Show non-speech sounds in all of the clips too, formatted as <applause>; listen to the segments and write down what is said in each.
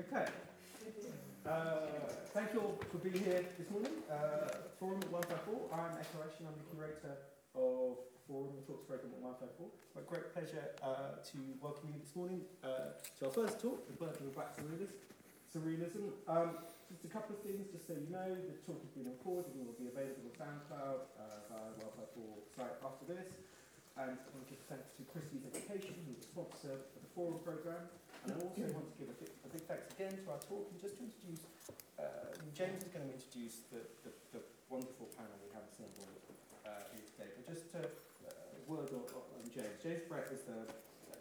Okay. Uh, thank you all for being here this morning. Uh, Forum at 154. I'm Ekow Eshun. I'm the curator of Forum and Talks program at 154. It's my great pleasure uh, to welcome you this morning uh, to our first talk, The Birth of the Black Surrealism. Surrealism. Um, just a couple of things, just so you know, the talk has been recorded and will be available on SoundCloud uh, via 154 site after this. And I want to give thanks to Christie's Education, who's the sponsor of the Forum programme. And I also want to give a big, a big thanks again to our talk and just to introduce, uh, James is going to introduce the, the, the wonderful panel we have assembled uh, here today. But just to uh, word on, on James. James Brett is the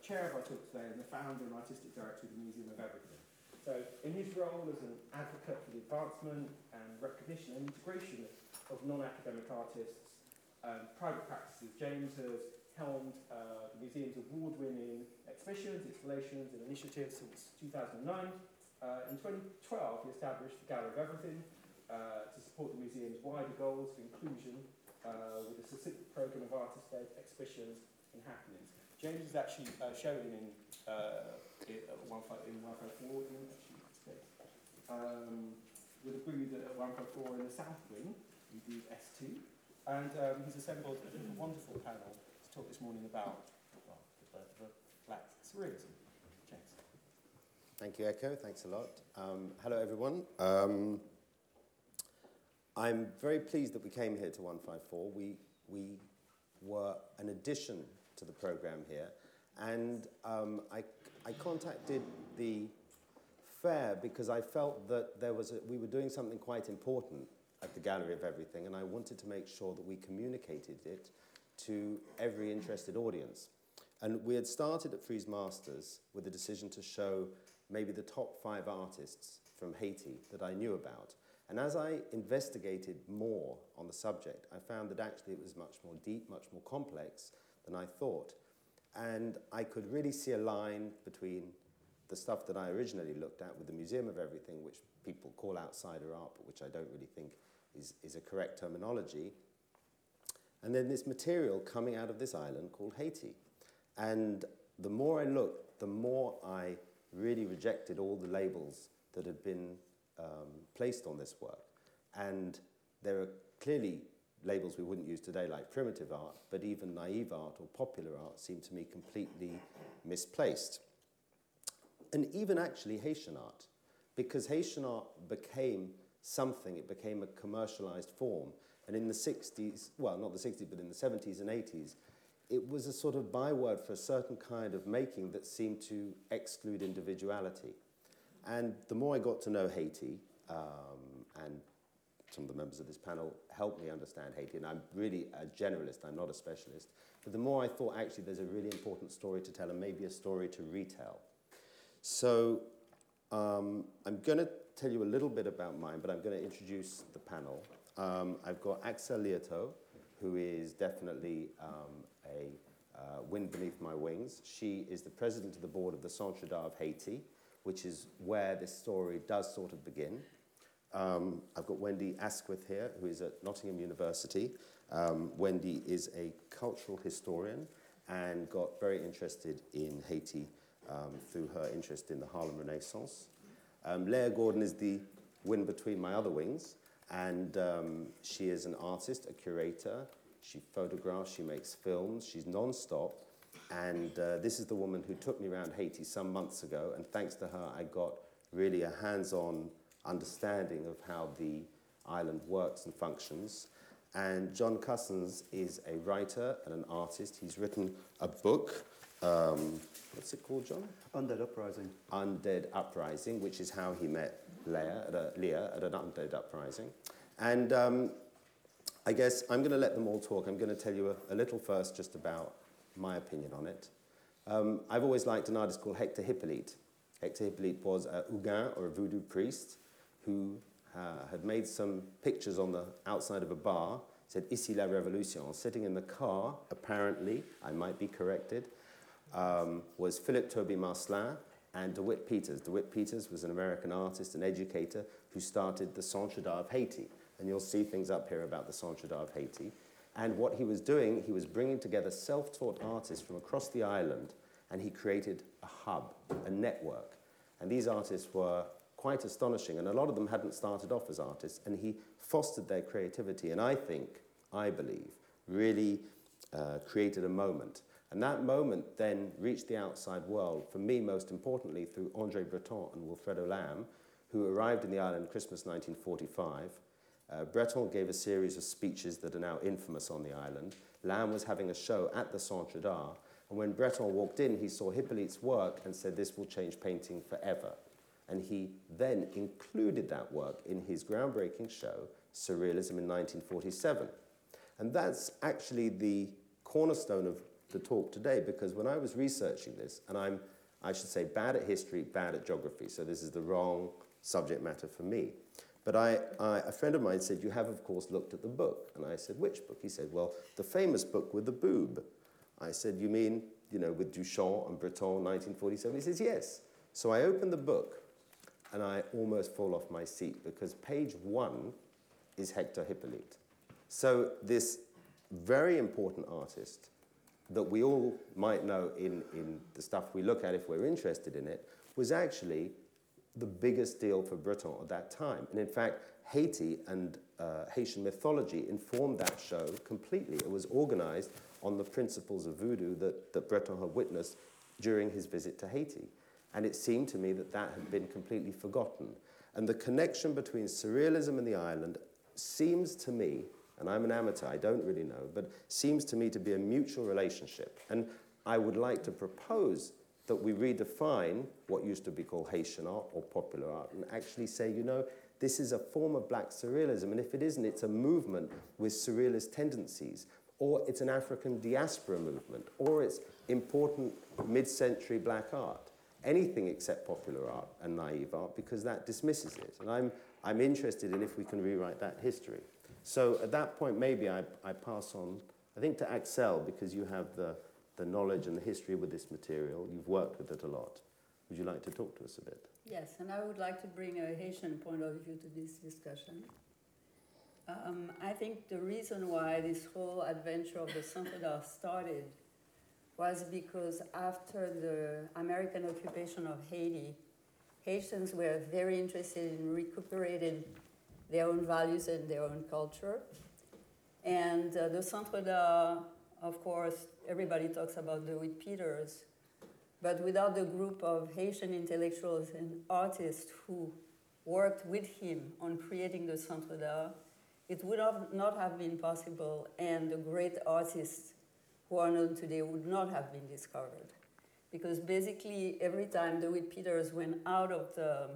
chair of our talk today and the founder and artistic director of the Museum of Everything. So in his role as an advocate for the advancement and recognition and integration of non-academic artists and private practices, James has helmed uh, the museum's award-winning exhibitions, installations and initiatives since 2009. Uh, in 2012, he established the Gallery of Everything uh, to support the museum's wider goals of inclusion uh, with a specific programme of artist-led exhibitions and happenings. James is actually uh, showing in, in, one, in 154 in um, with a booth at 154 in the south wing, we do S2, and um, he's assembled a wonderful panel talk this morning about well, the birth of black surrealism. Thank you, Ekow. Thanks a lot. Um, hello, everyone. Um, I'm very pleased that we came here to 154. We, we were an addition to the program here, and um, I, I contacted the fair because I felt that there was a, we were doing something quite important at the Gallery of Everything, and I wanted to make sure that we communicated it to every interested audience. And we had started at Frieze Masters with a decision to show maybe the top five artists from Haiti that I knew about. And as I investigated more on the subject, I found that actually it was much more deep, much more complex than I thought. And I could really see a line between the stuff that I originally looked at with the Museum of Everything, which people call outsider art, but which I don't really think is, is a correct terminology, and then this material coming out of this island called Haiti. And the more I looked, the more I really rejected all the labels that had been um, placed on this work. And there are clearly labels we wouldn't use today, like primitive art, but even naive art or popular art seemed to me completely misplaced. And even actually Haitian art, because Haitian art became something, it became a commercialized form and in the 60s, well, not the 60s, but in the 70s and 80s, it was a sort of byword for a certain kind of making that seemed to exclude individuality. And the more I got to know Haiti, um, and some of the members of this panel helped me understand Haiti, and I'm really a generalist, I'm not a specialist, but the more I thought actually there's a really important story to tell and maybe a story to retell. So um, I'm going to tell you a little bit about mine, but I'm going to introduce the panel. Um, I've got Axelle Liautaud, who is definitely um, a uh, wind beneath my wings. She is the president of the board of the Centre d'Art of Haiti, which is where this story does sort of begin. Um, I've got Wendy Asquith here, who is at Nottingham University. Um, Wendy is a cultural historian and got very interested in Haiti um, through her interest in the Harlem Renaissance. Um, Leah Gordon is the wind between my other wings. And um, she is an artist, a curator. She photographs, she makes films, she's non stop. And uh, this is the woman who took me around Haiti some months ago. And thanks to her, I got really a hands on understanding of how the island works and functions. And John Cussans is a writer and an artist. He's written a book. Um, what's it called, John? Undead Uprising. Undead Uprising, which is how he met Leah at, a, at an undead uprising. And um, I guess I'm going to let them all talk. I'm going to tell you a, a little first just about my opinion on it. Um, I've always liked an artist called Hector Hippolyte. Hector Hippolyte was a Houngan or a voodoo priest who uh, had made some pictures on the outside of a bar, said Ici la Révolution. Sitting in the car, apparently, I might be corrected, um, was Philip Thoby Marcelin, and DeWitt Peters. DeWitt Peters was an American artist and educator who started the d'Art of Haiti. And you'll see things up here about the d'Art of Haiti. And what he was doing, he was bringing together self taught artists from across the island, and he created a hub, a network. And these artists were quite astonishing, and a lot of them hadn't started off as artists, and he fostered their creativity, and I think, I believe, really uh, created a moment. And that moment then reached the outside world, for me, most importantly, through Andre Breton and Wilfredo Lam, who arrived in the island Christmas 1945. Uh, Breton gave a series of speeches that are now infamous on the island. Lam was having a show at the Centre d'Art, and when Breton walked in, he saw Hippolyte's work and said, This will change painting forever. And he then included that work in his groundbreaking show, Surrealism in 1947. And that's actually the cornerstone of the talk today because when I was researching this, and I'm, I should say, bad at history, bad at geography, so this is the wrong subject matter for me. But I, I, a friend of mine said, You have, of course, looked at the book. And I said, Which book? He said, Well, the famous book with the boob. I said, You mean, you know, with Duchamp and Breton, 1947? He says, Yes. So I opened the book and I almost fall off my seat because page one is Hector Hippolyte. So, this very important artist that we all might know in, in the stuff we look at if we're interested in it was actually the biggest deal for Breton at that time. And in fact, Haiti and uh, Haitian mythology informed that show completely. It was organized on the principles of voodoo that, that Breton had witnessed during his visit to Haiti. And it seemed to me that that had been completely forgotten. And the connection between surrealism and the island seems to me, and I'm an amateur, I don't really know, but seems to me to be a mutual relationship. And I would like to propose that we redefine what used to be called Haitian art or popular art and actually say, you know, this is a form of black surrealism, and if it isn't, it's a movement with surrealist tendencies, or it's an African diaspora movement, or it's important mid century black art anything except popular art and naive art because that dismisses it. And I'm, I'm interested in if we can rewrite that history. So at that point, maybe I, I pass on, I think, to Axelle because you have the, the knowledge and the history with this material. You've worked with it a lot. Would you like to talk to us a bit? Yes, and I would like to bring a Haitian point of view to this discussion. Um, I think the reason why this whole adventure of the d'Art started was because after the American occupation of Haiti, Haitians were very interested in recuperating their own values and their own culture. And uh, the Centre d'Art, of course, everybody talks about DeWitt Peters, but without the group of Haitian intellectuals and artists who worked with him on creating the Centre d'Art, it would have not have been possible, and the great artists who are known today would not have been discovered. Because basically, every time DeWitt Peters went out of, the,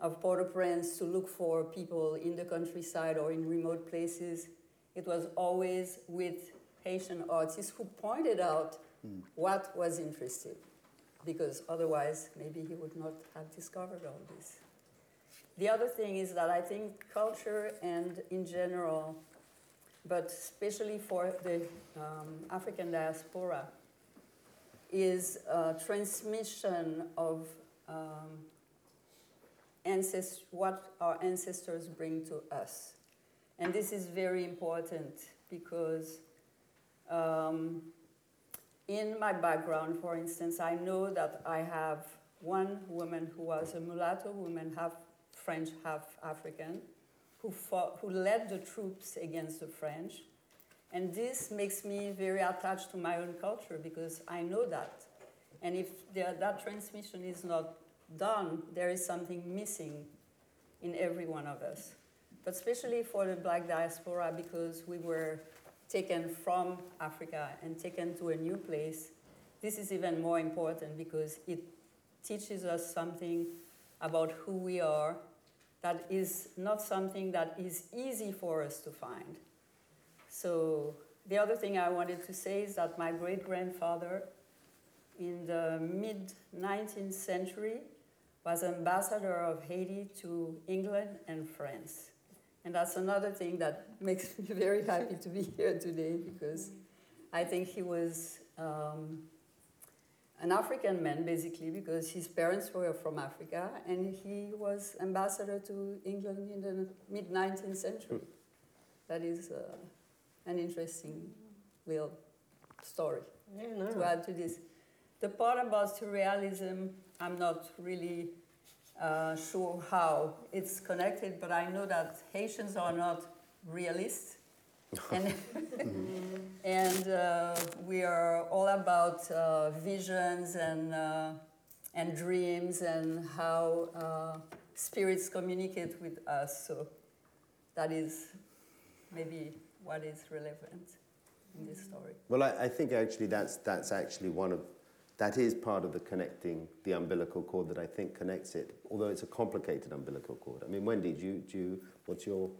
of Port-au-Prince to look for people in the countryside or in remote places, it was always with Haitian artists who pointed out mm. what was interesting, because otherwise, maybe he would not have discovered all this. The other thing is that I think culture and, in general, but especially for the um, African diaspora, is a transmission of um, ancest- what our ancestors bring to us. And this is very important because um, in my background, for instance, I know that I have one woman who was a mulatto woman, half French, half African, who, fought, who led the troops against the French. And this makes me very attached to my own culture because I know that. And if there, that transmission is not done, there is something missing in every one of us. But especially for the black diaspora, because we were taken from Africa and taken to a new place, this is even more important because it teaches us something about who we are that is not something that is easy for us to find. So, the other thing I wanted to say is that my great grandfather in the mid 19th century was ambassador of Haiti to England and France. And that's another thing that <laughs> makes me very happy to be here today because I think he was um, an African man, basically, because his parents were from Africa, and he was ambassador to England in the mid 19th century. That is uh, an interesting little story yeah, no. to add to this. the part about surrealism, I'm not really uh, sure how it's connected, but I know that Haitians are not realists. <laughs> and and uh, we are all about uh, visions and, uh, and dreams and how uh, spirits communicate with us. So that is maybe what is relevant in this story. Well, I, I think actually that's, that's actually one of, that is part of the connecting the umbilical cord that I think connects it, although it's a complicated umbilical cord. I mean, Wendy, do you, do you, what's your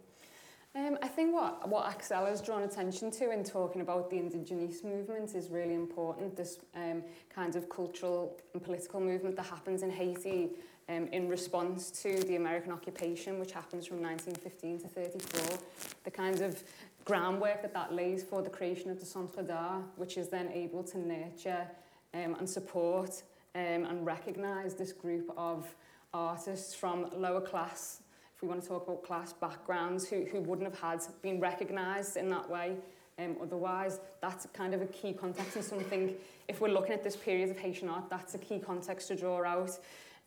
Um, I think what, what Axelle has drawn attention to in talking about the indigenous movement is really important. This um, kind of cultural and political movement that happens in Haiti um, in response to the American occupation, which happens from 1915 to 34. The kind of groundwork that that lays for the creation of the Centre d'Art, which is then able to nurture um, and support um, and recognise this group of artists from lower class, if we want to talk about class backgrounds, who, who wouldn't have had been recognised in that way um, otherwise. That's kind of a key context and something, if we're looking at this period of Haitian art, that's a key context to draw out.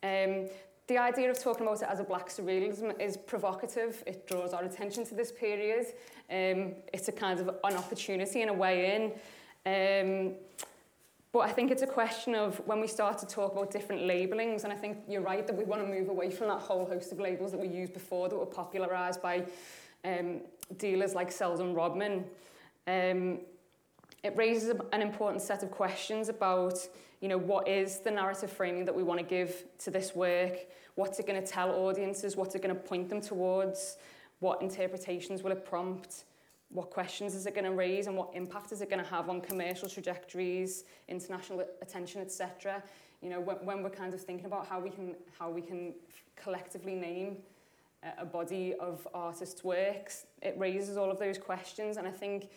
Um, the idea of talking about it as a black surrealism is provocative. It draws our attention to this period. Um, it's a kind of an opportunity and a way in. Um, But I think it's a question of when we start to talk about different labellings, and I think you're right that we want to move away from that whole host of labels that we used before that were popularised by um, dealers like Selden Rodman. Um, it raises an important set of questions about, you know, what is the narrative framing that we want to give to this work? What's it going to tell audiences? What's it going to point them towards? What interpretations will it prompt? what questions is it going to raise and what impact is it going to have on commercial trajectories, international attention, etc. You know, when, when we're kind of thinking about how we can how we can collectively name a body of artists' works, it raises all of those questions, and I think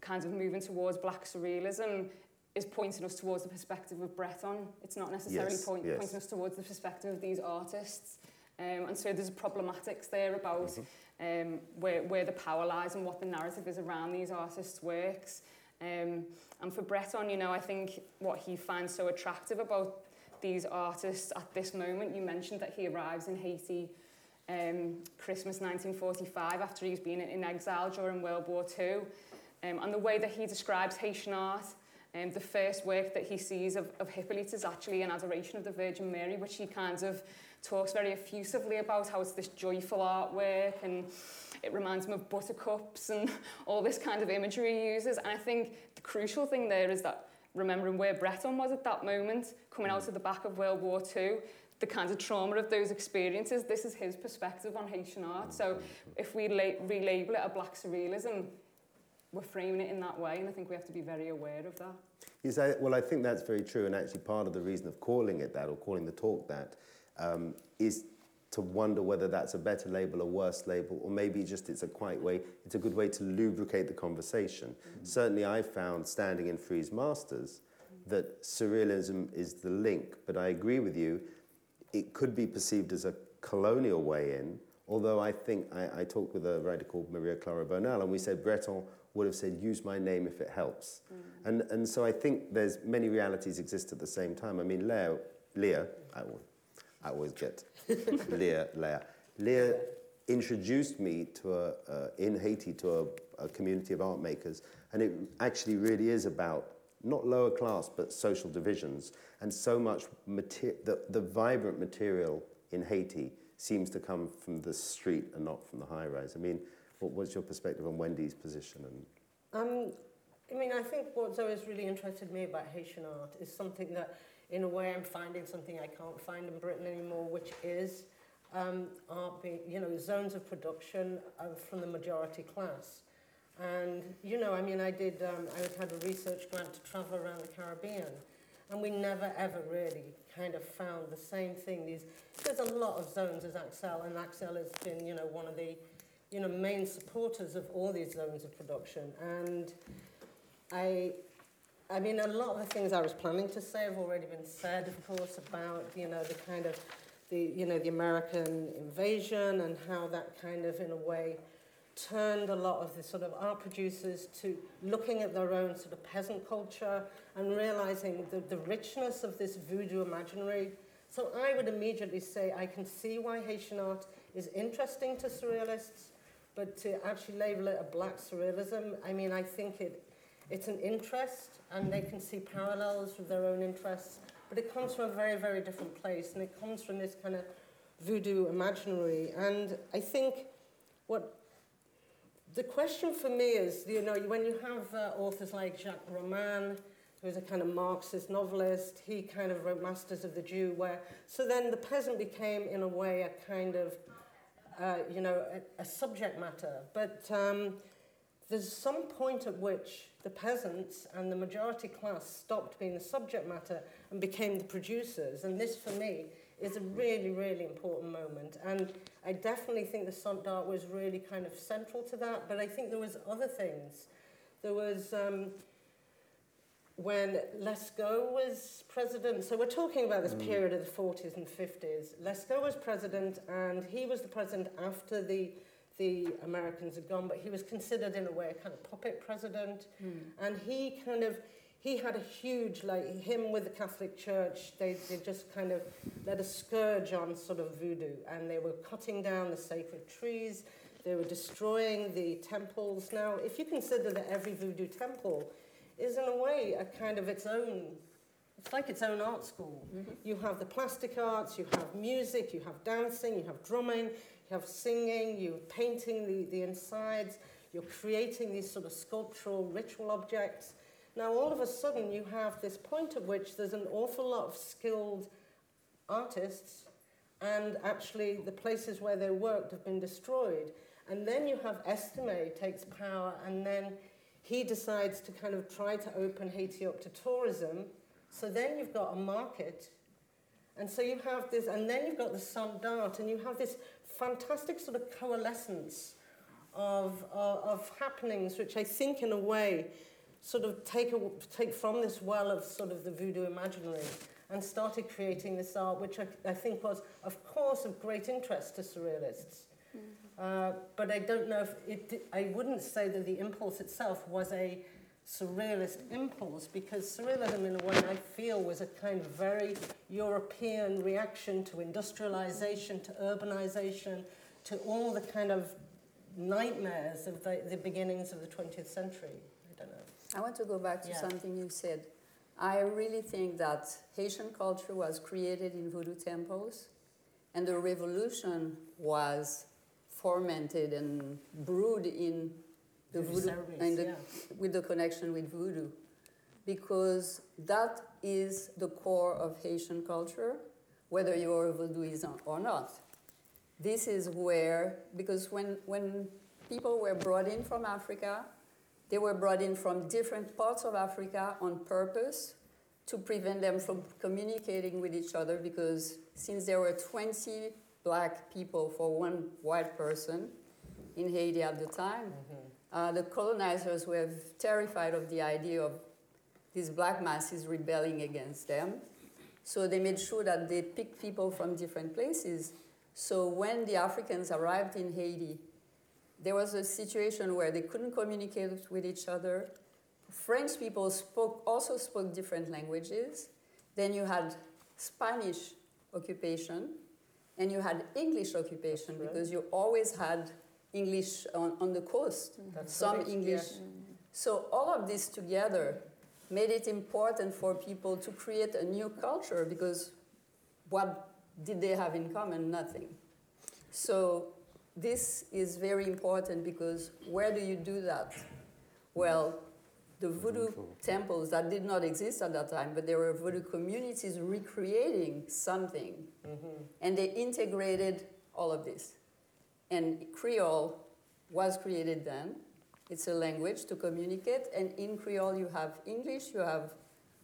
kind of moving towards black surrealism is pointing us towards the perspective of Breton. It's not necessarily yes, point, yes. pointing us towards the perspective of these artists. Um, and so there's problematics there about mm -hmm um, where, where the power lies and what the narrative is around these artists' works. Um, and for Breton, you know, I think what he finds so attractive about these artists at this moment, you mentioned that he arrives in Haiti um, Christmas 1945 after he's been in exile during World War II. Um, and the way that he describes Haitian art, um, the first work that he sees of, of Hippolyte is actually an adoration of the Virgin Mary, which he kind of talks very effusively about how it's this joyful artwork and it reminds him of buttercups and <laughs> all this kind of imagery he uses. And I think the crucial thing there is that remembering where Breton was at that moment, coming out mm. of the back of World War II, the kind of trauma of those experiences, this is his perspective on Haitian art. So if we relabel it a black surrealism, we're framing it in that way, and I think we have to be very aware of that. Yes, I, well, I think that's very true, and actually part of the reason of calling it that, or calling the talk that, um, is to wonder whether that's a better label, a worse label, or maybe just it's a quite way, it's a good way to lubricate the conversation. Mm -hmm. Certainly I found standing in Frieze Masters that surrealism is the link, but I agree with you, it could be perceived as a colonial way in, although I think, I, I talked with a writer called Maria Clara Bernal, and we said Breton would have said, use my name if it helps. Mm. And, and so I think there's many realities exist at the same time. I mean, Leo, Leah, I I always get Leah, Leah. Leah introduced me to a, uh, in Haiti to a, a community of art makers, and it actually really is about not lower class, but social divisions. And so much, the, the vibrant material in Haiti seems to come from the street and not from the high rise. I mean, what was your perspective on Wendy's position? And um, I mean, I think what's always really interested me about Haitian art is something that in a way, I'm finding something I can't find in Britain anymore, which is um, art being, you know, zones of production uh, from the majority class. And, you know, I mean, I did, um, I had a research grant to travel around the Caribbean, and we never ever really kind of found the same thing. These, there's a lot of zones as Axelle, and Axelle has been, you know, one of the, you know, main supporters of all these zones of production. And I, I mean, a lot of the things I was planning to say have already been said, of course, about, you know, the kind of, the, you know, the American invasion and how that kind of, in a way, turned a lot of the sort of art producers to looking at their own sort of peasant culture and realizing the, the richness of this voodoo imaginary. So I would immediately say I can see why Haitian art is interesting to surrealists, but to actually label it a black surrealism, I mean, I think it, it's an interest and they can see parallels with their own interests, but it comes from a very, very different place and it comes from this kind of voodoo imaginary. And I think what the question for me is, you know, when you have uh, authors like Jacques Roumain, who's a kind of Marxist novelist, he kind of wrote Masters of the Dew, where, so then the peasant became, in a way, a kind of, uh, you know, a, a subject matter. But um, there's some point at which the peasants and the majority class stopped being the subject matter and became the producers. And this, for me, is a really, really important moment. And I definitely think the Centre d'Art was really kind of central to that, but I think there was other things. There was um, when Lescot was president, so we're talking about this period of the 40s and 50s. Lescot was president, and he was the president after the the Americans had gone, but he was considered in a way a kind of puppet president, and he kind of he had a huge, like him with the Catholic Church, they, they just kind of let a scourge on sort of voodoo and they were cutting down the sacred trees, they were destroying the temples. Now, if you consider that every voodoo temple is in a way a kind of its own, it's like its own art school. Mm-hmm. You have the plastic arts, you have music, you have dancing, you have drumming, you have singing, you're painting the, the insides, you're creating these sort of sculptural ritual objects. Now, all of a sudden, you have this point at which there's an awful lot of skilled artists, and actually, the places where they worked have been destroyed. And then you have Estime takes power, and then he decides to kind of try to open Haiti up to tourism. So then you've got a market, and so you have this, and then you've got the Centre d'Art, and you have this fantastic sort of coalescence of, of, of happenings, which I think, in a way, sort of take, a, take from this well of sort of the voodoo imaginary and started creating this art, which I, I think was, of course, of great interest to surrealists. Uh, but I don't know if it, I wouldn't say that the impulse itself was a surrealist impulse because surrealism, in a way, I feel was a kind of very European reaction to industrialization, to urbanization, to all the kind of nightmares of the, the beginnings of the 20th century. I don't know. I want to go back to Yeah. something you said. I really think that Haitian culture was created in voodoo temples, and the revolution was fermented and brewed in the Voodoo ceremonies, in the, yeah. with the connection with voodoo, because that is the core of Haitian culture, whether you're a voodooist or not. This is where, because when, when people were brought in from Africa, they were brought in from different parts of Africa on purpose to prevent them from communicating with each other because since there were 20 black people for one white person in Haiti at the time, mm-hmm. Uh, the colonizers were terrified of the idea of these black masses rebelling against them. So they made sure that they picked people from different places. So when the Africans arrived in Haiti, there was a situation where they couldn't communicate with each other. French people spoke also spoke different languages. Then you had Spanish occupation, and you had English occupation right. because you always had English on, on the coast, mm-hmm. That's some right, English. yeah. So all of this together made it important for people to create a new culture because what did they have in common? Nothing. So this is very important because where do you do that? Well, the voodoo temples that did not exist at that time, but there were voodoo communities recreating something, mm-hmm. and they integrated all of this. And Creole was created then. It's a language to communicate, and in Creole you have English, you have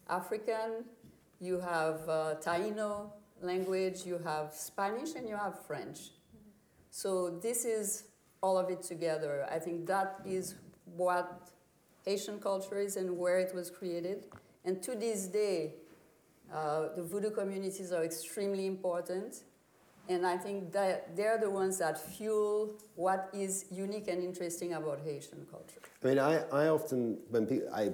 African, you have uh, Taino language, you have Spanish, and you have French. So this is all of it together. I think that is what Haitian culture is and where it was created. And to this day, uh, the voodoo communities are extremely important. And I think that they're the ones that fuel what is unique and interesting about Haitian culture. I mean, I, I often, when people, I,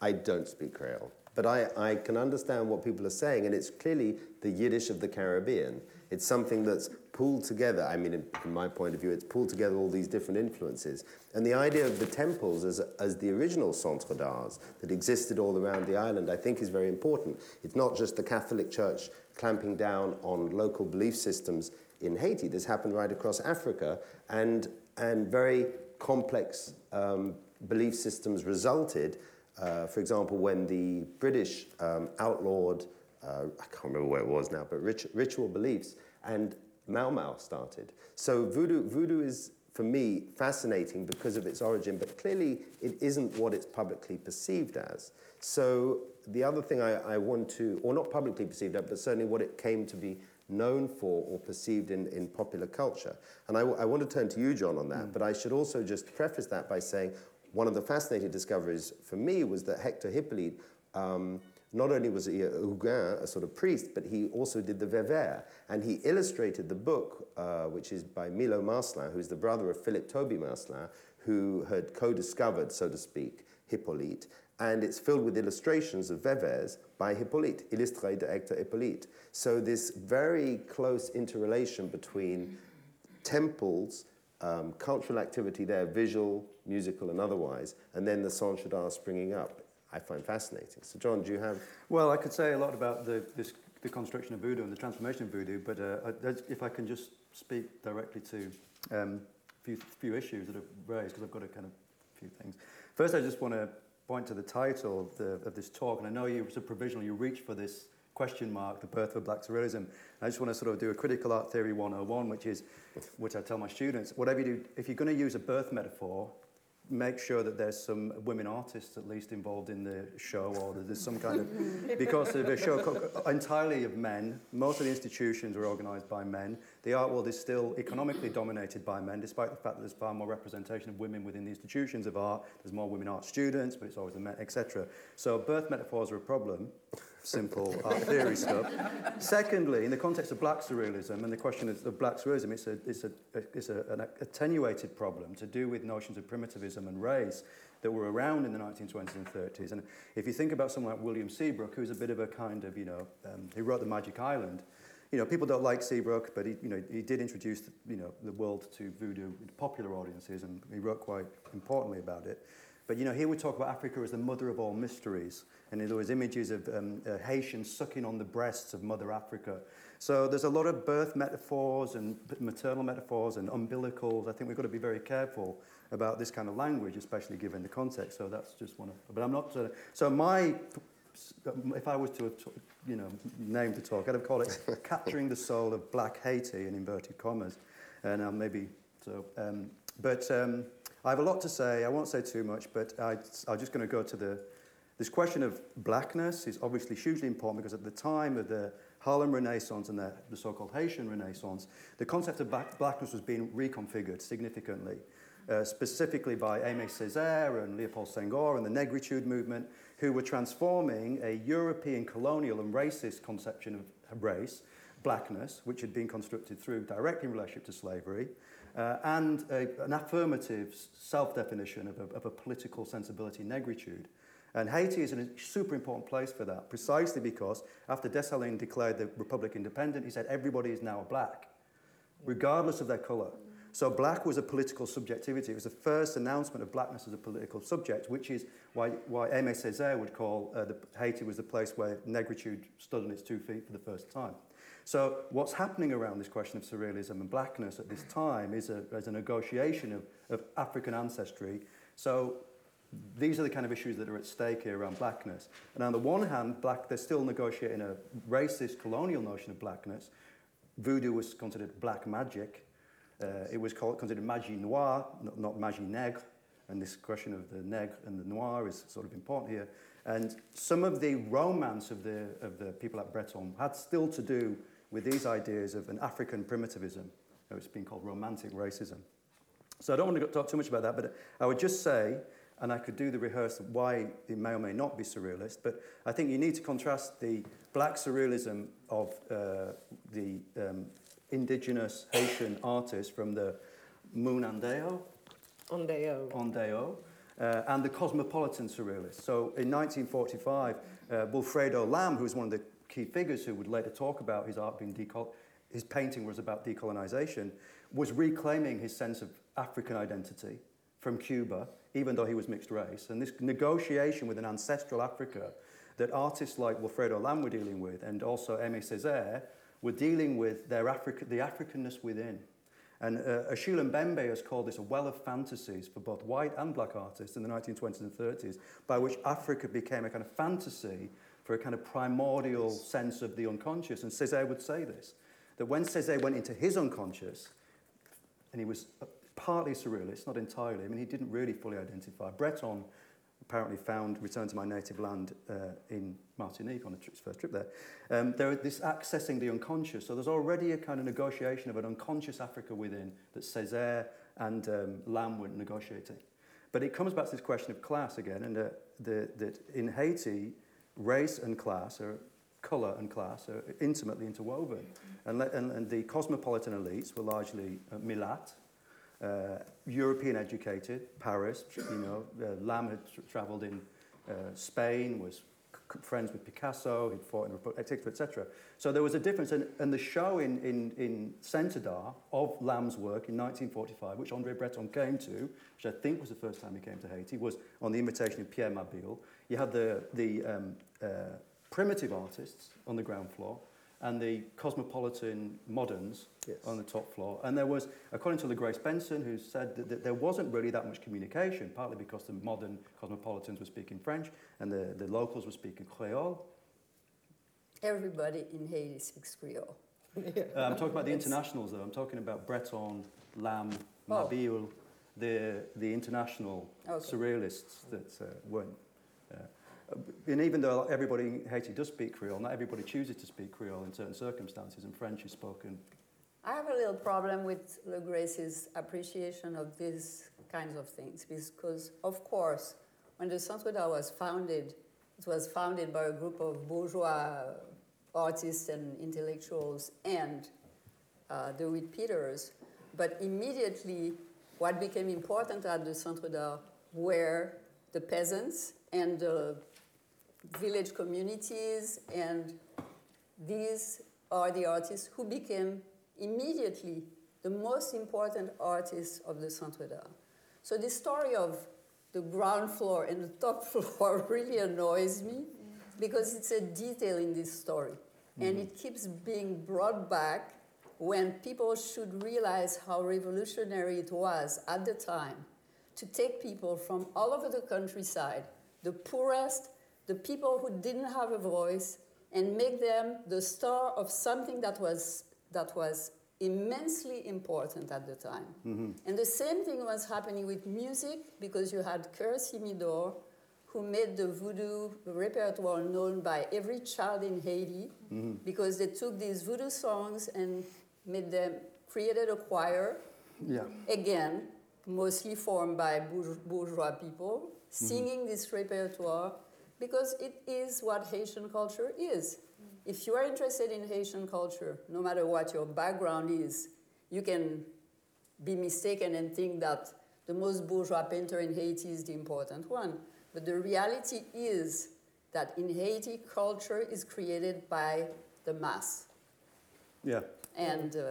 I don't speak Creole, but I, I can understand what people are saying, and it's clearly the Yiddish of the Caribbean. It's something that's pulled together. I mean, in, from my point of view, it's pulled together all these different influences. And the idea of the temples as, as the original centre d'arts that existed all around the island, I think is very important. It's not just the Catholic Church clamping down on local belief systems in Haiti. This happened right across Africa, and, and very complex um, belief systems resulted. Uh, for example, when the British um, outlawed, uh, I can't remember where it was now, but rit- ritual beliefs, and Mau Mau started. So voodoo, voodoo is, for me, fascinating because of its origin, but clearly it isn't what it's publicly perceived as. So the other thing I, I want to, or not publicly perceived as, but certainly what it came to be known for or perceived in, in popular culture. And I, I want to turn to you, John, on that, mm. but I should also just preface that by saying one of the fascinating discoveries for me was that Hector Hippolyte um, not only was he a Houngan, a sort of priest, but he also did the Veve. And he illustrated the book, uh, which is by Milo Marcelin, who's the brother of Philip Thoby Marcelin, who had co discovered, so to speak, Hippolyte. And it's filled with illustrations of Veves by Hippolyte, illustré de Hector Hippolyte. So, this very close interrelation between temples, um, cultural activity there, visual, musical, and otherwise, and then the d'Art springing up I find fascinating. So, John, do you have? Well, I could say a lot about the, this, the construction of voodoo and the transformation of voodoo, but uh, if I can just speak directly to um, a few, few issues that are raised, because I've got a kind of few things. First, I just want to point to the title of, the, of this talk, and I know you, so provisional, you reached for this question mark, the birth of black surrealism. I just want to sort of do a critical art theory 101, which is, which I tell my students, whatever you do, if you're going to use a birth metaphor, make sure that there's some women artists at least involved in the show or that there's some kind of <laughs> because a show entirely of men. Most of the institutions are organized by men. The art world is still economically dominated by men despite the fact that there's far more representation of women within the institutions of art. There's more women art students but it's always the men etc so birth metaphors are a problem simple art theory stuff. Secondly, in the context of black surrealism and the question of black surrealism, it's, a, it's, a, it's a, an attenuated problem to do with notions of primitivism and race that were around in the 1920s and 30s. And if you think about someone like William Seabrook, who's a bit of a kind of, you know, um, he wrote The Magic Island, you know, people don't like Seabrook, but he, you know, he did introduce, you know, the world to voodoo popular audiences, and he wrote quite importantly about it. But you know, here we talk about Africa as the mother of all mysteries, and there was images of um, uh, Haitians sucking on the breasts of Mother Africa. So there's a lot of birth metaphors and maternal metaphors and umbilicals. I think we've got to be very careful about this kind of language, especially given the context. So that's just one of. But I'm not. Uh, so my, if I was to, you know, name the talk, I'd have called it <laughs> "Capturing the Soul of Black Haiti" in inverted commas, and uh, maybe so. Um, but. Um, I have a lot to say. I won't say too much, but I, I'm just going to go to the. This question of blackness is obviously hugely important because at the time of the Harlem Renaissance and the, the so called Haitian Renaissance, the concept of black, blackness was being reconfigured significantly, uh, specifically by Aimé Césaire and Leopold Senghor and the Negritude movement, who were transforming a European colonial and racist conception of race, blackness, which had been constructed through directly in relationship to slavery, uh, and a, an affirmative self definition of a, of a political sensibility, negritude. And Haiti is a super important place for that, precisely because after Dessalines declared the republic independent, he said everybody is now black, regardless of their color. So black was a political subjectivity. It was the first announcement of blackness as a political subject, which is why, why Aimé Césaire would call uh, the, Haiti was the place where negritude stood on its two feet for the first time. So what's happening around this question of surrealism and blackness at this time is a, is a negotiation of, of African ancestry. So these are the kind of issues that are at stake here around blackness. And on the one hand, black, they're still negotiating a racist colonial notion of blackness. Voodoo was considered black magic. Uh, it was called, considered magie noire, not, not magie nègre. And this question of the nègre and the noir is sort of important here. And some of the romance of the, of the people at Breton had still to do with these ideas of an African primitivism. It's been called romantic racism. So I don't want to talk too much about that, but I would just say, and I could do the rehearsal why it may or may not be surrealist, but I think you need to contrast the black surrealism of uh, the um, indigenous Haitian artists from the Munandeo, Ondeo. Ondeo, uh, and the cosmopolitan surrealists. So in 1945, uh, Wilfredo Lam, who was one of the key figures who would later talk about his art being his painting was about decolonization, was reclaiming his sense of African identity from Cuba, even though he was mixed race. And this negotiation with an ancestral Africa that artists like Wilfredo Lam were dealing with, and also Aimé Césaire, were dealing with their Africa, the Africanness within. And uh, Achille Mbembe has called this a well of fantasies for both white and black artists in the 1920s and 30s, by which Africa became a kind of fantasy for a kind of primordial sense of the unconscious. And Césaire would say this, that when Césaire went into his unconscious, and he was partly surrealist, not entirely, I mean, he didn't really fully identify. Breton apparently found Return to My Native Land uh, in Martinique on his first trip there. Um, there this accessing the unconscious. So there's already a kind of negotiation of an unconscious Africa within that Césaire and um, Lam were negotiating. But it comes back to this question of class again, and uh, the, that in Haiti, race and class are colour and class are intimately interwoven. And, and, and the cosmopolitan elites were largely uh, Milat, uh, European educated, Paris, you know, uh, Lam had tra- travelled in uh, Spain, was friends with Picasso, he'd fought in the etc., etc. So there was a difference, and, and the show in, in, in Centre of Lam's work in 1945, which André Breton came to, which I think was the first time he came to Haiti, was on the invitation of Pierre Mabille. You had the, the um, uh, primitive artists on the ground floor, and the cosmopolitan moderns Yes. on the top floor. And there was, according to LeGrace Benson, who said that, that there wasn't really that much communication, partly because the modern cosmopolitans were speaking French and the, the locals were speaking Creole. Everybody in Haiti speaks Creole. Uh, I'm talking about the <laughs> internationals, though. I'm talking about Breton, Lam, Oh. Mabille, the, the international Okay. surrealists that uh, weren't. And even though everybody in Haiti does speak Creole, not everybody chooses to speak Creole in certain circumstances, and French is spoken. I have a little problem with LeGrace's appreciation of these kinds of things because, of course, when the Centre d'Art was founded, it was founded by a group of bourgeois artists and intellectuals and uh, DeWitt Peters. But immediately, what became important at the Centre d'Art were the peasants and the village communities, and these are the artists who became immediately the most important artists of the Centre d'Art. So the story of the ground floor and the top <laughs> floor <laughs> really annoys me because it's a detail in this story. And mm. it keeps being brought back when people should realize how revolutionary it was at the time to take people from all over the countryside, the poorest, the people who didn't have a voice, and make them the star of something that was, that was immensely important at the time. Mm-hmm. And the same thing was happening with music because you had Coeur Simidor, who made the voodoo repertoire known by every child in Haiti mm-hmm. because they took these voodoo songs and made them, created a choir Yeah. again, mostly formed by bourgeois people, mm-hmm. singing this repertoire because it is what Haitian culture is. Mm. If you are interested in Haitian culture, no matter what your background is, you can be mistaken and think that the most bourgeois painter in Haiti is the important one. But the reality is that in Haiti, culture is created by the mass. Yeah. And uh,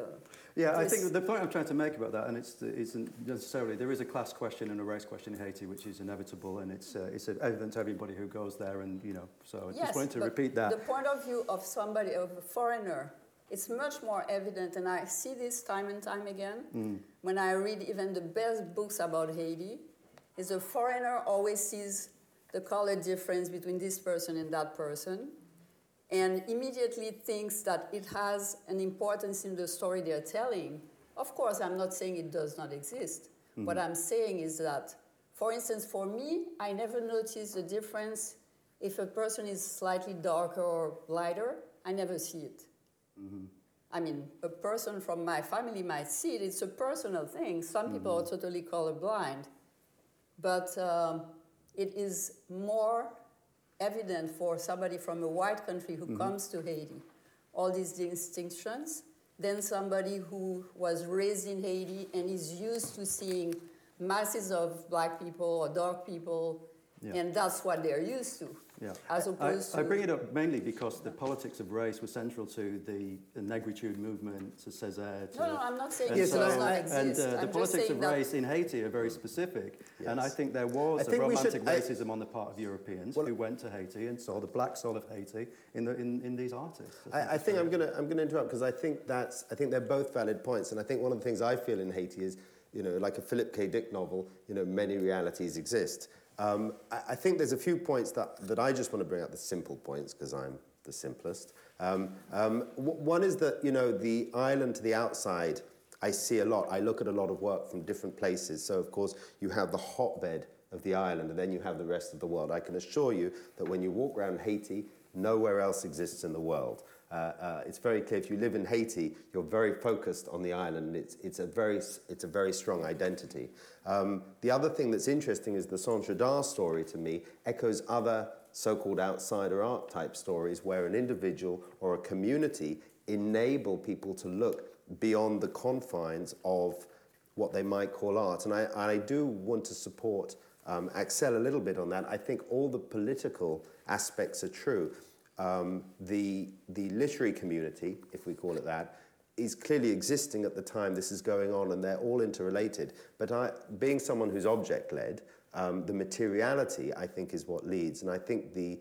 Yeah, I think the point I'm trying to make about that, and it's, it's necessarily, there is a class question and a race question in Haiti, which is inevitable, and it's, uh, it's evident to everybody who goes there, and, you know, so I Yes, just wanted to repeat that. The point of view of somebody, of a foreigner, it's much more evident, and I see this time and time again Mm. when I read even the best books about Haiti. Is a foreigner always sees the color difference between this person and that person, and immediately thinks that it has an importance in the story they're telling. Of course, I'm not saying it does not exist. Mm-hmm. What I'm saying is that, for instance, for me, I never notice the difference if a person is slightly darker or lighter. I never see it. Mm-hmm. I mean, a person from my family might see it. It's a personal thing. Some mm-hmm. people are totally colorblind. But um, it is more evident for somebody from a white country who mm-hmm. comes to Haiti, all these distinctions. than somebody who was raised in Haiti and is used to seeing masses of black people or dark people, Yeah. and that's what they're used to. Yeah. As I, opposed I to bring it up mainly because the politics of race were central to the, the negritude movement, to Césaire. To No, no, I'm not saying and it so- does not and exist. uh, the I'm politics of race in Haiti are very specific. And I think there was a think we romantic should- I- racism on the part of Europeans Well- who went to Haiti and saw the black soul of Haiti in, the, in, in these artists. I, I think I'm going to I'm going to interrupt because I think that's I think they're both valid points, and I think one of the things I feel in Haiti is you know like a Philip K. Dick novel, you know many realities exist. Um, I, I think there's a few points that, that I just want to bring up the simple points because I'm the simplest. Um, um, w- one is that you know the island to the outside. I see a lot. I look at a lot of work from different places. So of course you have the hotbed of the island, and then you have the rest of the world. I can assure you that when you walk around Haiti, nowhere else exists in the world. Uh, uh, it's very clear if you live in Haiti, you're very focused on the island. It's, it's, a, very, it's a very strong identity. Um, the other thing that's interesting is the Centre d'Art story to me echoes other so called outsider art type stories where an individual or a community enable people to look beyond the confines of what they might call art. And I, I do want to support um, Axelle a little bit on that. I think all the political aspects are true. Um, the, the literary community, if we call it that, is clearly existing at the time this is going on, and they're all interrelated. But I, being someone who's object led, um, the materiality, I think, is what leads. And I think the,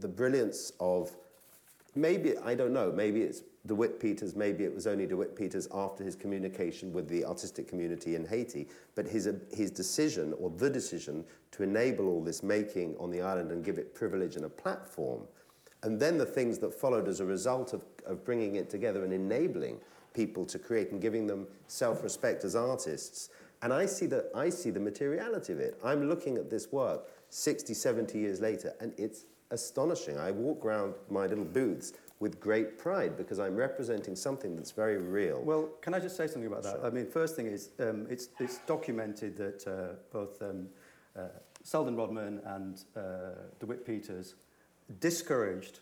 the brilliance of maybe, I don't know, maybe it's DeWitt Peters, maybe it was only DeWitt Peters after his communication with the artistic community in Haiti, but his, his decision, or the decision, to enable all this making on the island and give it privilege and a platform, and then the things that followed as a result of, of bringing it together and enabling people to create and giving them self-respect as artists. And I see, the, I see the materiality of it. I'm looking at this work 60, 70 years later, and it's astonishing. I walk around my little booths with great pride because I'm representing something that's very real. Well, can I just say something about that? I mean, first thing is, um, it's, it's documented that uh, both um, uh, Selden Rodman and uh, DeWitt Peters discouraged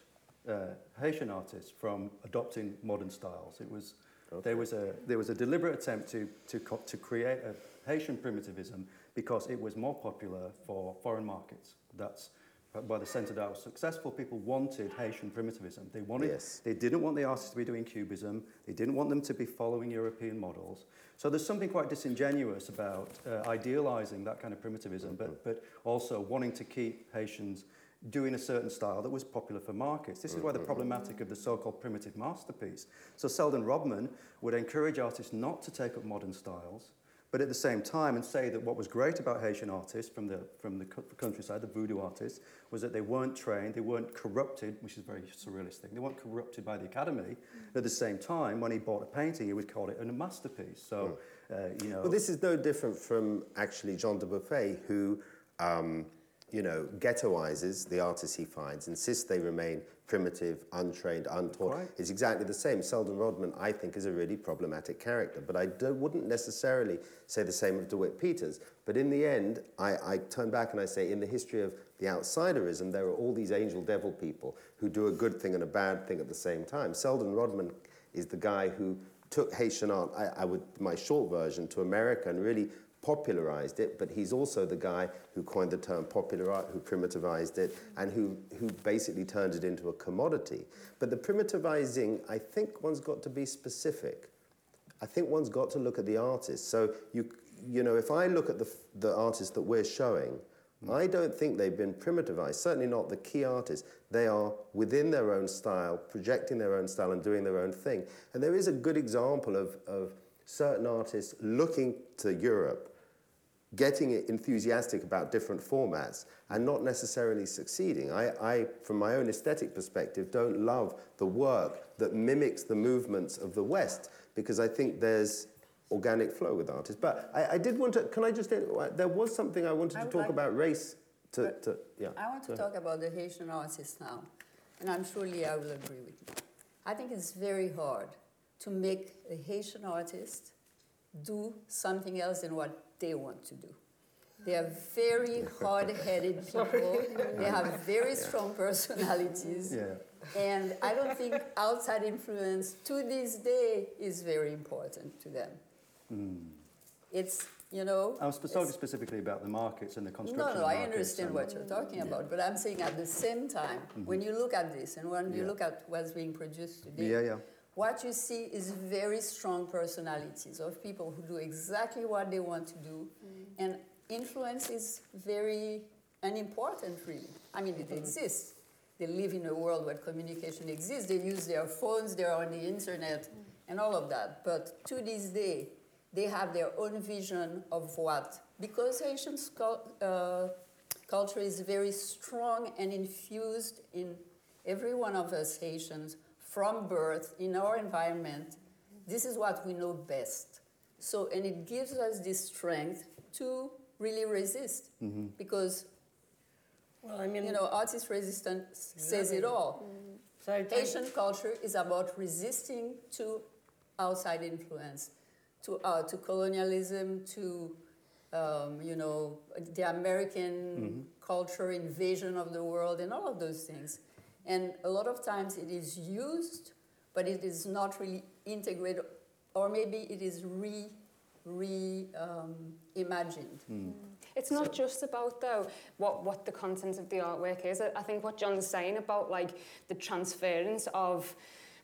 uh, Haitian artists from adopting modern styles. It was, there, was a, there was a deliberate attempt to, to, to create a Haitian primitivism because it was more popular for foreign markets. That's why the Centre d'Art was successful. People wanted Haitian primitivism. They wanted Yes. they didn't want the artists to be doing cubism. They didn't want them to be following European models. So there's something quite disingenuous about uh, idealizing that kind of primitivism, but, but also wanting to keep Haitians doing a certain style that was popular for markets. This is why the problematic of the so-called primitive masterpiece. So Selden Rodman would encourage artists not to take up modern styles, but at the same time and say that what was great about Haitian artists from the, from the countryside, the voodoo artists, was that they weren't trained, they weren't corrupted, which is a very surrealist thing. They weren't corrupted by the academy. At the same time, when he bought a painting, he would call it a masterpiece. So, uh, you know... Well, this is no different from actually Jean Dubuffet, who, um, you know, ghettoizes the artists he finds, insists they remain primitive, untrained, untaught. Quite. It's exactly the same. Selden Rodman, I think, is a really problematic character, but I wouldn't necessarily say the same of DeWitt Peters. But in the end, I, I turn back and I say, in the history of the outsiderism, there are all these angel devil people who do a good thing and a bad thing at the same time. Selden Rodman is the guy who took Haitian art, I, I would, my short version, to America and really popularized it, but he's also the guy who coined the term popular art, who primitivized it, and who, who basically turned it into a commodity. But the primitivizing, I think one's got to be specific. I think one's got to look at the artist. So, you, you know, if I look at the, the artists that we're showing, I don't think they've been primitivized, certainly not the key artists. They are within their own style, projecting their own style and doing their own thing. And there is a good example of, of certain artists looking to Europe getting enthusiastic about different formats and not necessarily succeeding. I, I, from my own aesthetic perspective, don't love the work that mimics the movements of the West because I think there's organic flow with artists. But I, I did want to, can I just, there was something I wanted I to talk like- about race to, to yeah. I want to talk about the Haitian artists now, and I'm sure Leah will agree with me. I think it's very hard to make a Haitian artist do something else than what they want to do. They are very hard-headed <laughs> people. They have very strong personalities. Yeah. and I don't think outside influence to this day is very important to them. Mm. It's, you know. I was talking specifically about the markets and the construction no, of I understand what you're talking about, but I'm saying at the same time, when you look at this and when you Yeah. look at what's being produced today, Yeah, yeah. What you see is very strong personalities of people who do exactly what they want to do, mm. and influence is very unimportant, really. I mean, it mm-hmm. exists. They live in a world where communication exists. They use their phones, they're on the internet, mm. and all of that. But to this day, they have their own vision of what, because Haitian uh, culture is very strong and infused in every one of us Haitians from birth in our environment. This is what we know best. So, and it gives us this strength to really resist because, Well, I mean, you know, artist resistance says it Exactly. all. so I- Haitian culture is about resisting to outside influence, to, uh, to colonialism, to um, you know the American culture invasion of the world, and all of those things. And a lot of times it is used, but it is not really integrated, or maybe it is re re um, imagined. It's not just about though what what the content of the artwork is. I, I think what John's saying about like the transference of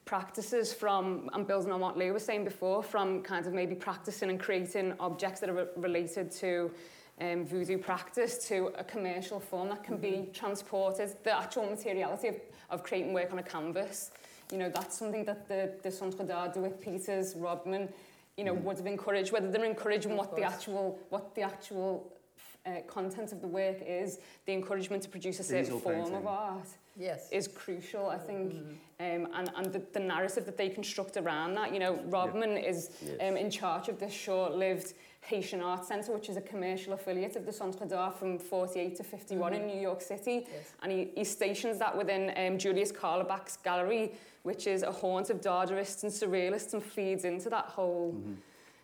practices from and building on what Lou was saying before, from kind of maybe practicing and creating objects that are re- related to um, voodoo practice to a commercial form that can mm -hmm. be mm-hmm. transported, the actual materiality of, of creating work on a canvas. You know, that's something that the, the Centre d'Art with Peters, Rodman, you know, mm. would have encouraged, whether they're encouraging of what course. the actual, what the actual uh, content of the work is, the encouragement to produce a certain form painting. of art yes. is crucial, I think. Mm -hmm. um, and and the, the narrative that they construct around that, you know, Rodman yeah. is yes. um, in charge of this short-lived Haitian Arts Centre, which is a commercial affiliate of the Centre d'Art from 48 to 51 mm -hmm. in mm-hmm. New York City. Yes. And he, he stations that within um, Julius Carlebach's gallery, which is a haunt of Dadaists and Surrealists and feeds into that whole mm -hmm.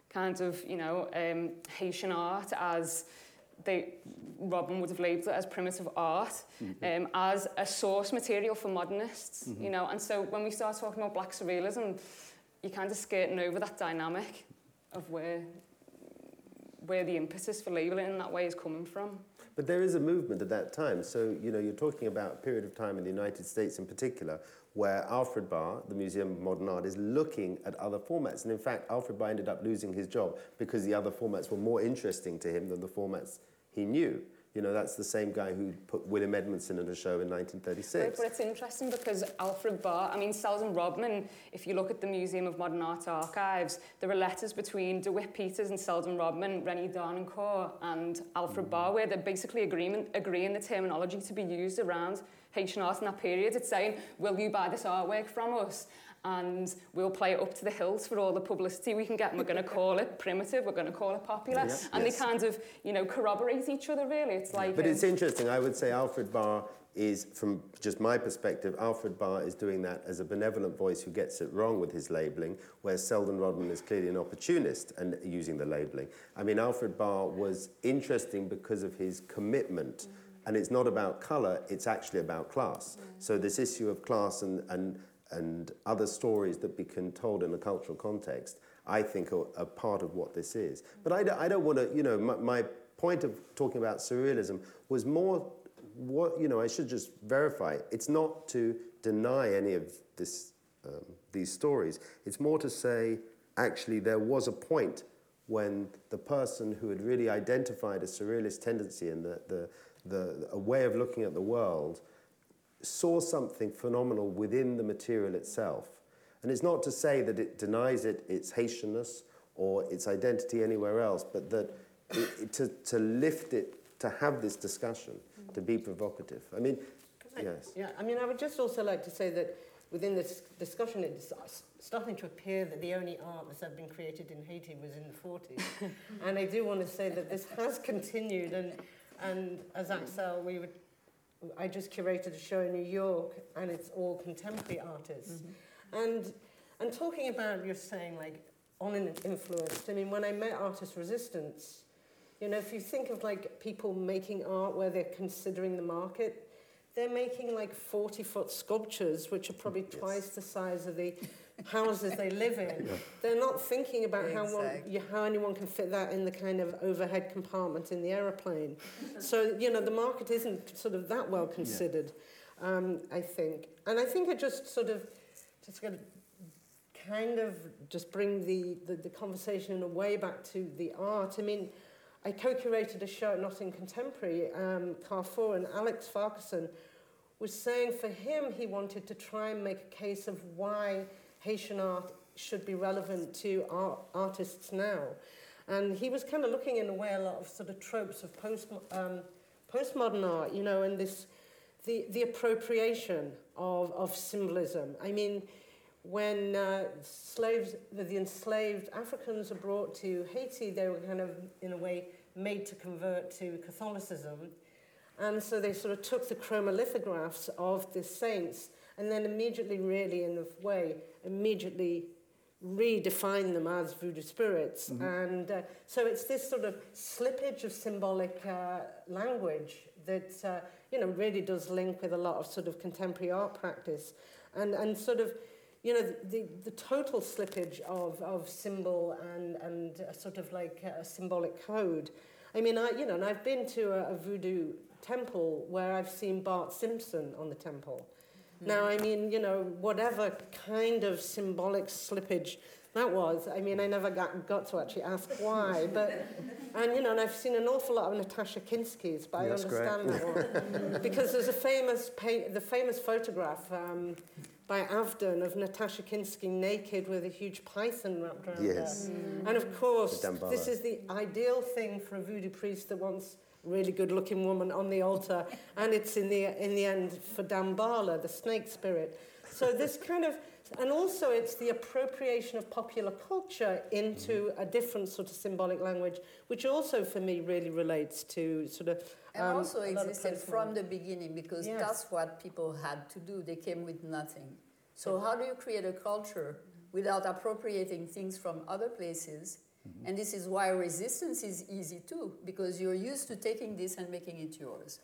kind of, you know, um, Haitian art as they Robin would have labelled it as primitive art mm -hmm. um, as a source material for modernists mm -hmm. you know and so when we start talking about black surrealism you're kind of skirting over that dynamic of where where the impetus for labelling in that way is coming from. But there is a movement at that time. So, you know, you're talking about a period of time in the United States in particular where Alfred Barr, the Museum of Modern Art, is looking at other formats. And in fact, Alfred Barr ended up losing his job because the other formats were more interesting to him than the formats he knew. You know, that's the same guy who put William Edmondson in a show in 1936. Right, but it's interesting because Alfred Barr, I mean, Selden Rodman, if you look at the Museum of Modern Art archives, there are letters between DeWitt Peters and Selden Rodman, Rennie Darnancourt and Alfred mm. Barr, where they're basically agreement, agreeing the terminology to be used around H&Art in that period. It's saying, will you buy this artwork from us? And we'll play it up to the hills for all the publicity we can get. And we're going to call it primitive. We're going to call it popular. Yeah. And Yes. they kind of, you know, corroborate each other, really. It's like... But um, it's interesting. I would say Alfred Barr is, from just my perspective, Alfred Barr is doing that as a benevolent voice who gets it wrong with his labelling, whereas Selden Rodman is clearly an opportunist and using the labelling. I mean, Alfred Barr was interesting because of his commitment. And it's not about colour, it's actually about class. So this issue of class and, and, and other stories that become told in a cultural context, I think are, are part of what this is. But I don't, I don't want to, you know, my, my point of talking about surrealism was more what you know i should just verify it's not to deny any of this um, these stories it's more to say actually there was a point when the person who had really identified a surrealist tendency and the, the, the, a way of looking at the world saw something phenomenal within the material itself. And it's not to say that it denies it its haitianness or its identity anywhere else but that it, it- to, to lift it to have this discussion to be provocative. I mean I- yes. Yeah, I mean, I would just also like to say that within this discussion, it's s- starting to appear that the only art that's ever been created in Haiti was in the 40s. <laughs> and I do want to say that this has continued, and, and as Axelle, we would, I just curated a show in New York, and it's all contemporary artists. Mm-hmm. And, and talking about, you're saying, like, on an influence, I mean, when I met Artist Resistance, you know, if you think of like people making art where they're considering the market, they're making like 40 foot sculptures, which are probably <laughs> Yes. twice the size of the houses they live in. Yeah. They're not thinking about how, one, you, how anyone can fit that in the kind of overhead compartment in the aeroplane. so, you know, the market isn't sort of that well considered, um, I think. And I think it just sort of, just going to kind of just bring the, the, the conversation in a way back to the art. I mean, I co-curated a show at Nottingham Contemporary, um, Carrefour, and Alex Farquharson was saying for him he wanted to try and make a case of why Haitian art should be relevant to art, artists now. And he was kind of looking in a way a lot of sort of tropes of post, um, postmodern art, you know, and this, the, the appropriation of, of symbolism. I mean, when uh, slaves, the, the enslaved Africans were brought to Haiti, they were kind of, in a way, made to convert to Catholicism. And so they sort of took the chromolithographs of the saints and then immediately, really, in a way, immediately redefine them as voodoo spirits. And uh, so it's this sort of slippage of symbolic uh, language that, uh, you know, really does link with a lot of sort of contemporary art practice. And, and sort of, you know, the, the total slippage of, of symbol and, and a sort of like a symbolic code. I mean, I, you know, and I've been to a, a voodoo temple where I've seen Bart Simpson on the temple. Now, I mean, you know, whatever kind of symbolic slippage that was, I mean, I never got, got to actually ask why, <laughs> but, and you know, and I've seen an awful lot of Natasha Kinski's, but I That's great. understand that one. <laughs> because there's a famous, paint, the famous photograph um, by Avedon of Natasha Kinski naked with a huge python wrapped around Yes. her. And of course, this is the ideal thing for a voodoo priest that wants really good-looking woman on the altar, and it's in the in the end for Dambala, the snake spirit. So this kind of, and also it's the appropriation of popular culture into a different sort of symbolic language, which also for me really relates to sort of. And um, also a lot of existed from the beginning because Yes. that's what people had to do. They came with nothing. So how do you create a culture without appropriating things from other places? And this is why resistance is easy too, because you're used to taking this and making it yours.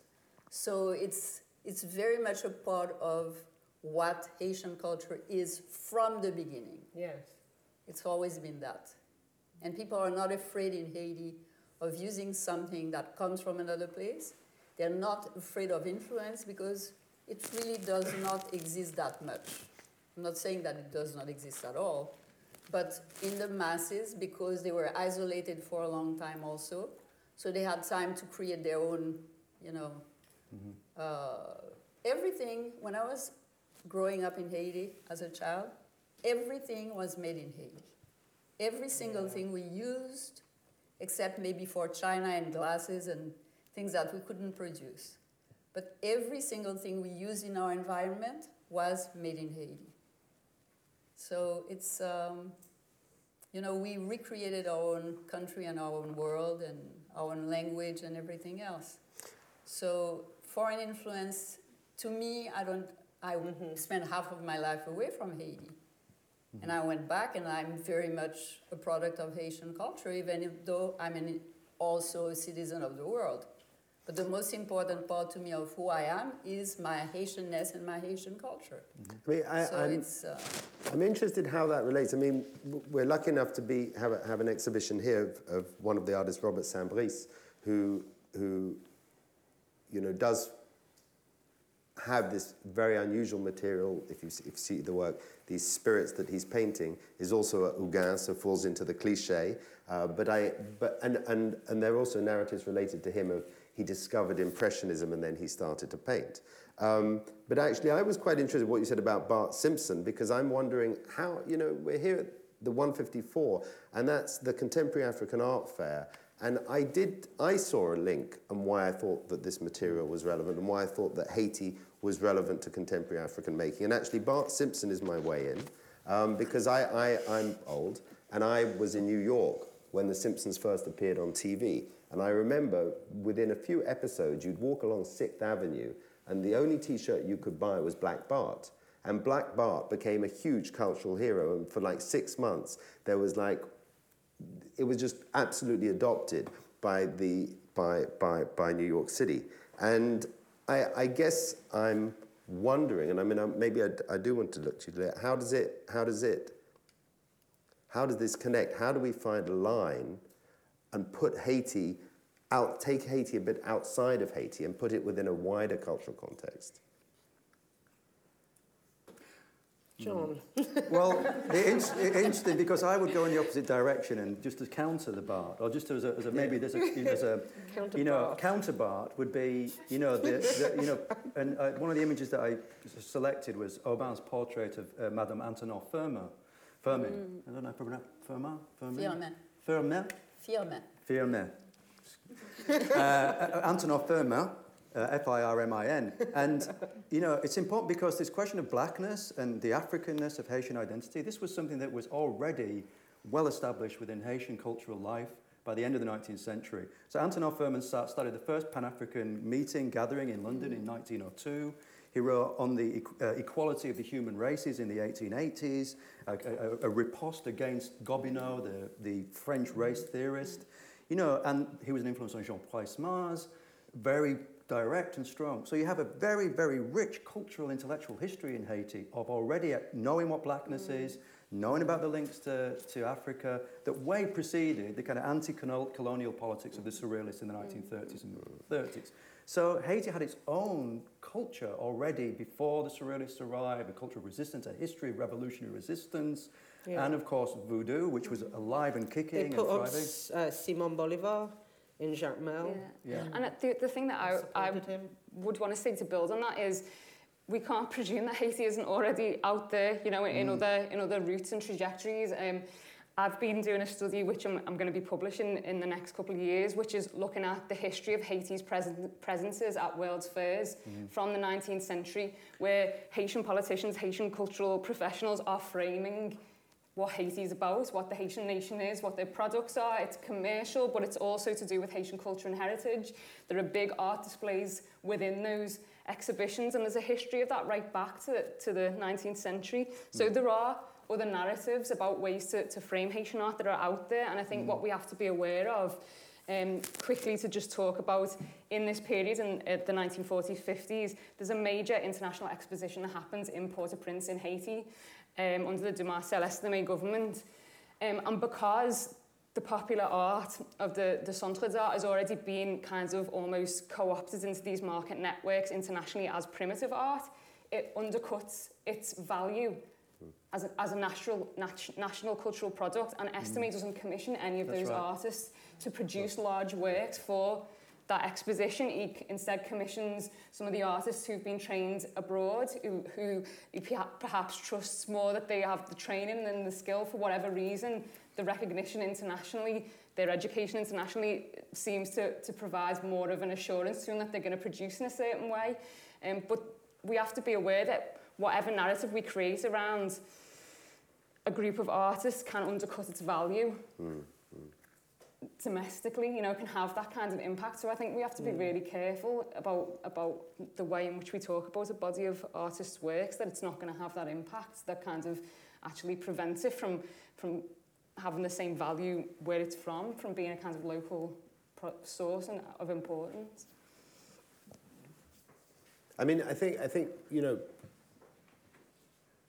So it's it's very much a part of what Haitian culture is from the beginning. Yes. It's always been that. And people are not afraid in Haiti of using something that comes from another place. They're not afraid of influence because it really does not exist that much. I'm not saying that it does not exist at all, but in the masses, because they were isolated for a long time also, so they had time to create their own, you know, uh, everything. When I was growing up in Haiti as a child, everything was made in Haiti. Every single thing we used, except maybe for china and glasses and things that we couldn't produce. But every single thing we use in our environment was made in Haiti. So it's, um, you know, we recreated our own country and our own world and our own language and everything else. So foreign influence, to me, I don't. I spent half of my life away from Haiti, and I went back, and I'm very much a product of Haitian culture, even if- though I'm an, also a citizen of the world. But the most important part to me of who I am is my Haitianness and my Haitian culture. I mean, I, so I'm, it's. Uh, I'm interested how that relates. I mean, we're lucky enough to be have, a, have an exhibition here of, of one of the artists, Robert Saint-Brice, who who you know does have this very unusual material. If you see, if you see the work, these spirits that he's painting is also a Houngan, so falls into the cliche. Uh, but I but and and and there are also narratives related to him of he discovered impressionism and then he started to paint. Um, but actually, I was quite interested in what you said about Bart Simpson because I'm wondering how, you know, we're here at the 1-54 and that's the Contemporary African Art Fair. And I did, I saw a link and why I thought that this material was relevant and why I thought that Haiti was relevant to contemporary African making. And actually, Bart Simpson is my way in um, because I, I, I'm old and I was in New York when The Simpsons first appeared on TV. And I remember within a few episodes, you'd walk along Sixth Avenue, and the only t shirt you could buy was Black Bart. And Black Bart became a huge cultural hero. And for like six months, there was like, it was just absolutely adopted by, the, by, by, by New York City. And I, I guess I'm wondering, and I mean, maybe I, I do want to look to you. How does it? How does it? How does this connect? How do we find a line and put Haiti out, take Haiti a bit outside of Haiti and put it within a wider cultural context? John. Well, <laughs> it's interesting because I would go in the opposite direction and just to counter the Bart, or just as a, as a maybe there's a, you know, as a you know, Counterpart. counterpart would be, you know, the, the, you know, and uh, one of the images that I selected was Obin's portrait of uh, Madame Anténor Firmin. Firmin. I don't know if I pronounce Firmin. Firmin. Firmin. Firmin. <laughs> Firmin. Firmin. uh, uh, Anténor uh, F-I-R-M-I-N. And, you know, it's important because this question of blackness and the Africanness of Haitian identity, this was something that was already well established within Haitian cultural life by the end of the 19th century. So Anténor Firmin started the first Pan-African meeting, gathering in London in 1902. He wrote on the uh, equality of the human races in the 1880s, a, a, a riposte against Gobineau, the, the French race theorist. You know, and he was an influence on Jean Price Mars, very direct and strong. So you have a very, very rich cultural, intellectual history in Haiti of already knowing what blackness is, knowing about the links to, to Africa, that way preceded the kind of anti-colonial politics of the surrealists in the 1930s and 30s. So Haiti had its own culture already before the surrealists arrived, a culture of resistance, a history of revolutionary resistance, Yeah. and of course voodoo, which was alive and kicking and put up thriving. S- uh, Simon Bolivar in Jacmel. Yeah. Yeah. And the, the thing that I, I supported him. would want to say to build on that is we can't <laughs> presume that Haiti isn't already out there, you know, in, in other in other routes and trajectories. Um, I've been doing a study which I'm, I'm going to be publishing in the next couple of years, which is looking at the history of Haiti's presences at World's Fairs mm-hmm. from the 19th century, where Haitian politicians, Haitian cultural professionals are framing what Haiti is about, what the Haitian nation is, what their products are. It's commercial, but it's also to do with Haitian culture and heritage. There are big art displays within those exhibitions, and there's a history of that right back to, to the 19th century. So mm. there are other narratives about ways to, to frame Haitian art that are out there, and I think what we have to be aware of um, quickly to just talk about in this period in uh, the 1940s, 50s, there's a major international exposition that happens in Port-au-Prince in Haiti um, under the Dumarsais Estimé government. Um, and because the popular art of the, the Centre d'Art has already been kind of almost co-opted into these market networks internationally as primitive art, it undercuts its value as a, as a national, nat- national cultural product and Estimé doesn't commission any of That's those right. artists to produce large works for that exposition. He instead commissions some of the artists who've been trained abroad, who, who he perhaps trusts more that they have the training and the skill for whatever reason. The recognition internationally, their education internationally seems to, to provide more of an assurance to them that they're going to produce in a certain way. Um, but we have to be aware that whatever narrative we create around a group of artists can undercut its value domestically, you know, can have that kind of impact. So I think we have to be mm. really careful about about the way in which we talk about a body of artists' works, that it's not going to have that impact that kind of actually prevents it from from having the same value where it's from, from being a kind of local source and of importance. I mean, I think, I think you know,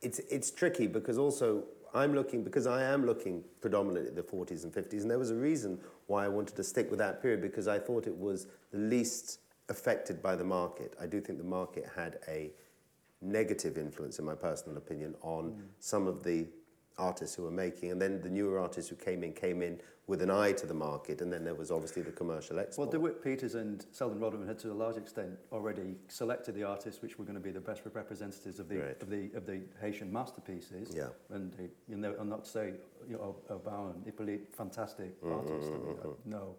it's, it's tricky because also I'm looking, because I am looking predominantly at the 40s and 50s, and there was a reason why I wanted to stick with that period because I thought it was the least affected by the market. I do think the market had a negative influence, in my personal opinion, on mm. some of the artists who were making, and then the newer artists who came in came in with an eye to the market, and then there was obviously the commercial export. Well. DeWitt Peters and Selden Rodman had to a large extent already selected the artists which were going to be the best representatives of the, Right. of the, of the Haitian masterpieces. Yeah. And they, you know, I'm not to say, you know, and Hippolyte, fantastic mm-hmm, artists. I mean, mm-hmm. no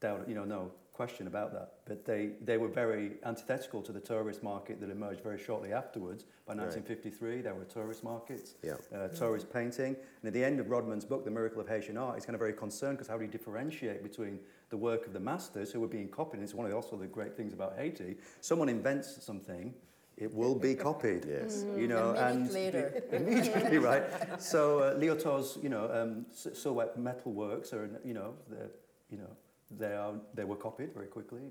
doubt, you know, no question about that. But they, they were very antithetical to the tourist market that emerged very shortly afterwards. By Right. 1953, there were tourist markets Yeah. uh, tourist painting. And at the end of Rodman's book, The Miracle of Haitian Art, he's kind of very concerned because how do you differentiate between the work of the masters who were being copied? And it's one of the, also the great things about Haiti. Someone invents something, it will be copied. Yes. You know, A minute and later. immediately, <laughs> right? So uh, Liautaud's, you know, um, s- silhouette metal works are, you know, the, you know, they are they were copied very quickly.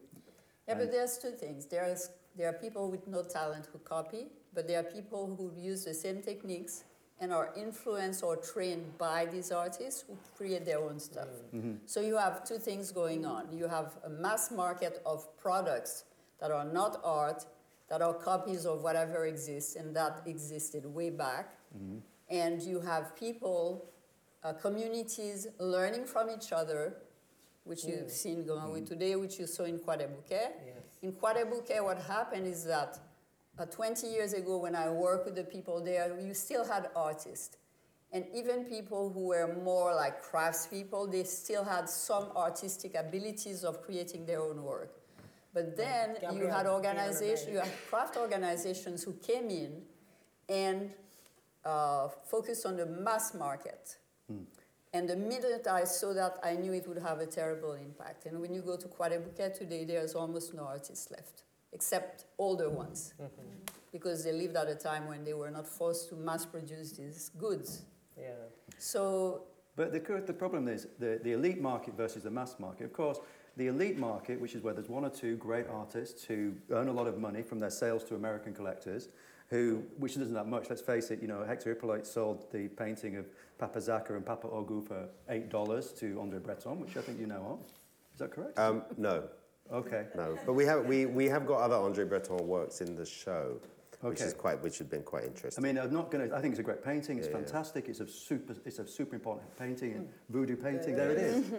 Yeah, but there's two things. There's There are people with no talent who copy, but there are people who use the same techniques and are influenced or trained by these artists who create their own stuff. So you have two things going on. You have a mass market of products that are not art, that are copies of whatever exists, and that existed way back. And you have people, uh, communities learning from each other, which you've seen going with today, which you saw in Croix-des-Bouquets. Yes. In Croix-des-Bouquets, what happened is that uh, 20 years ago, when I worked with the people there, you still had artists. And even people who were more like craftspeople, they still had some artistic abilities of creating their own work. But then you had organizations, you had craft organizations who came in and uh, focused on the mass market. And the minute I saw that, I knew it would have a terrible impact. And when you go to Croix-des-Bouquets today, there's almost no artists left, except older ones, mm-hmm. because they lived at a time when they were not forced to mass produce these goods. Yeah. So But the, the problem is the, the elite market versus the mass market. Of course, the elite market, which is where there's one or two great artists who earn a lot of money from their sales to American collectors, who, which isn't that much, let's face it, you know, Hector Hippolyte sold the painting of Papa Zacca and Papa Ogu for $8 to Andre Breton, which I think you know of. Is that correct? Um, no, okay. no. But we have, we, we have got other Andre Breton works in the show, which, is quite, which has been quite interesting. I mean, I'm not going to. I think it's a great painting. It's Yeah, yeah. fantastic. It's a super. It's a super important painting and voodoo painting. There it is.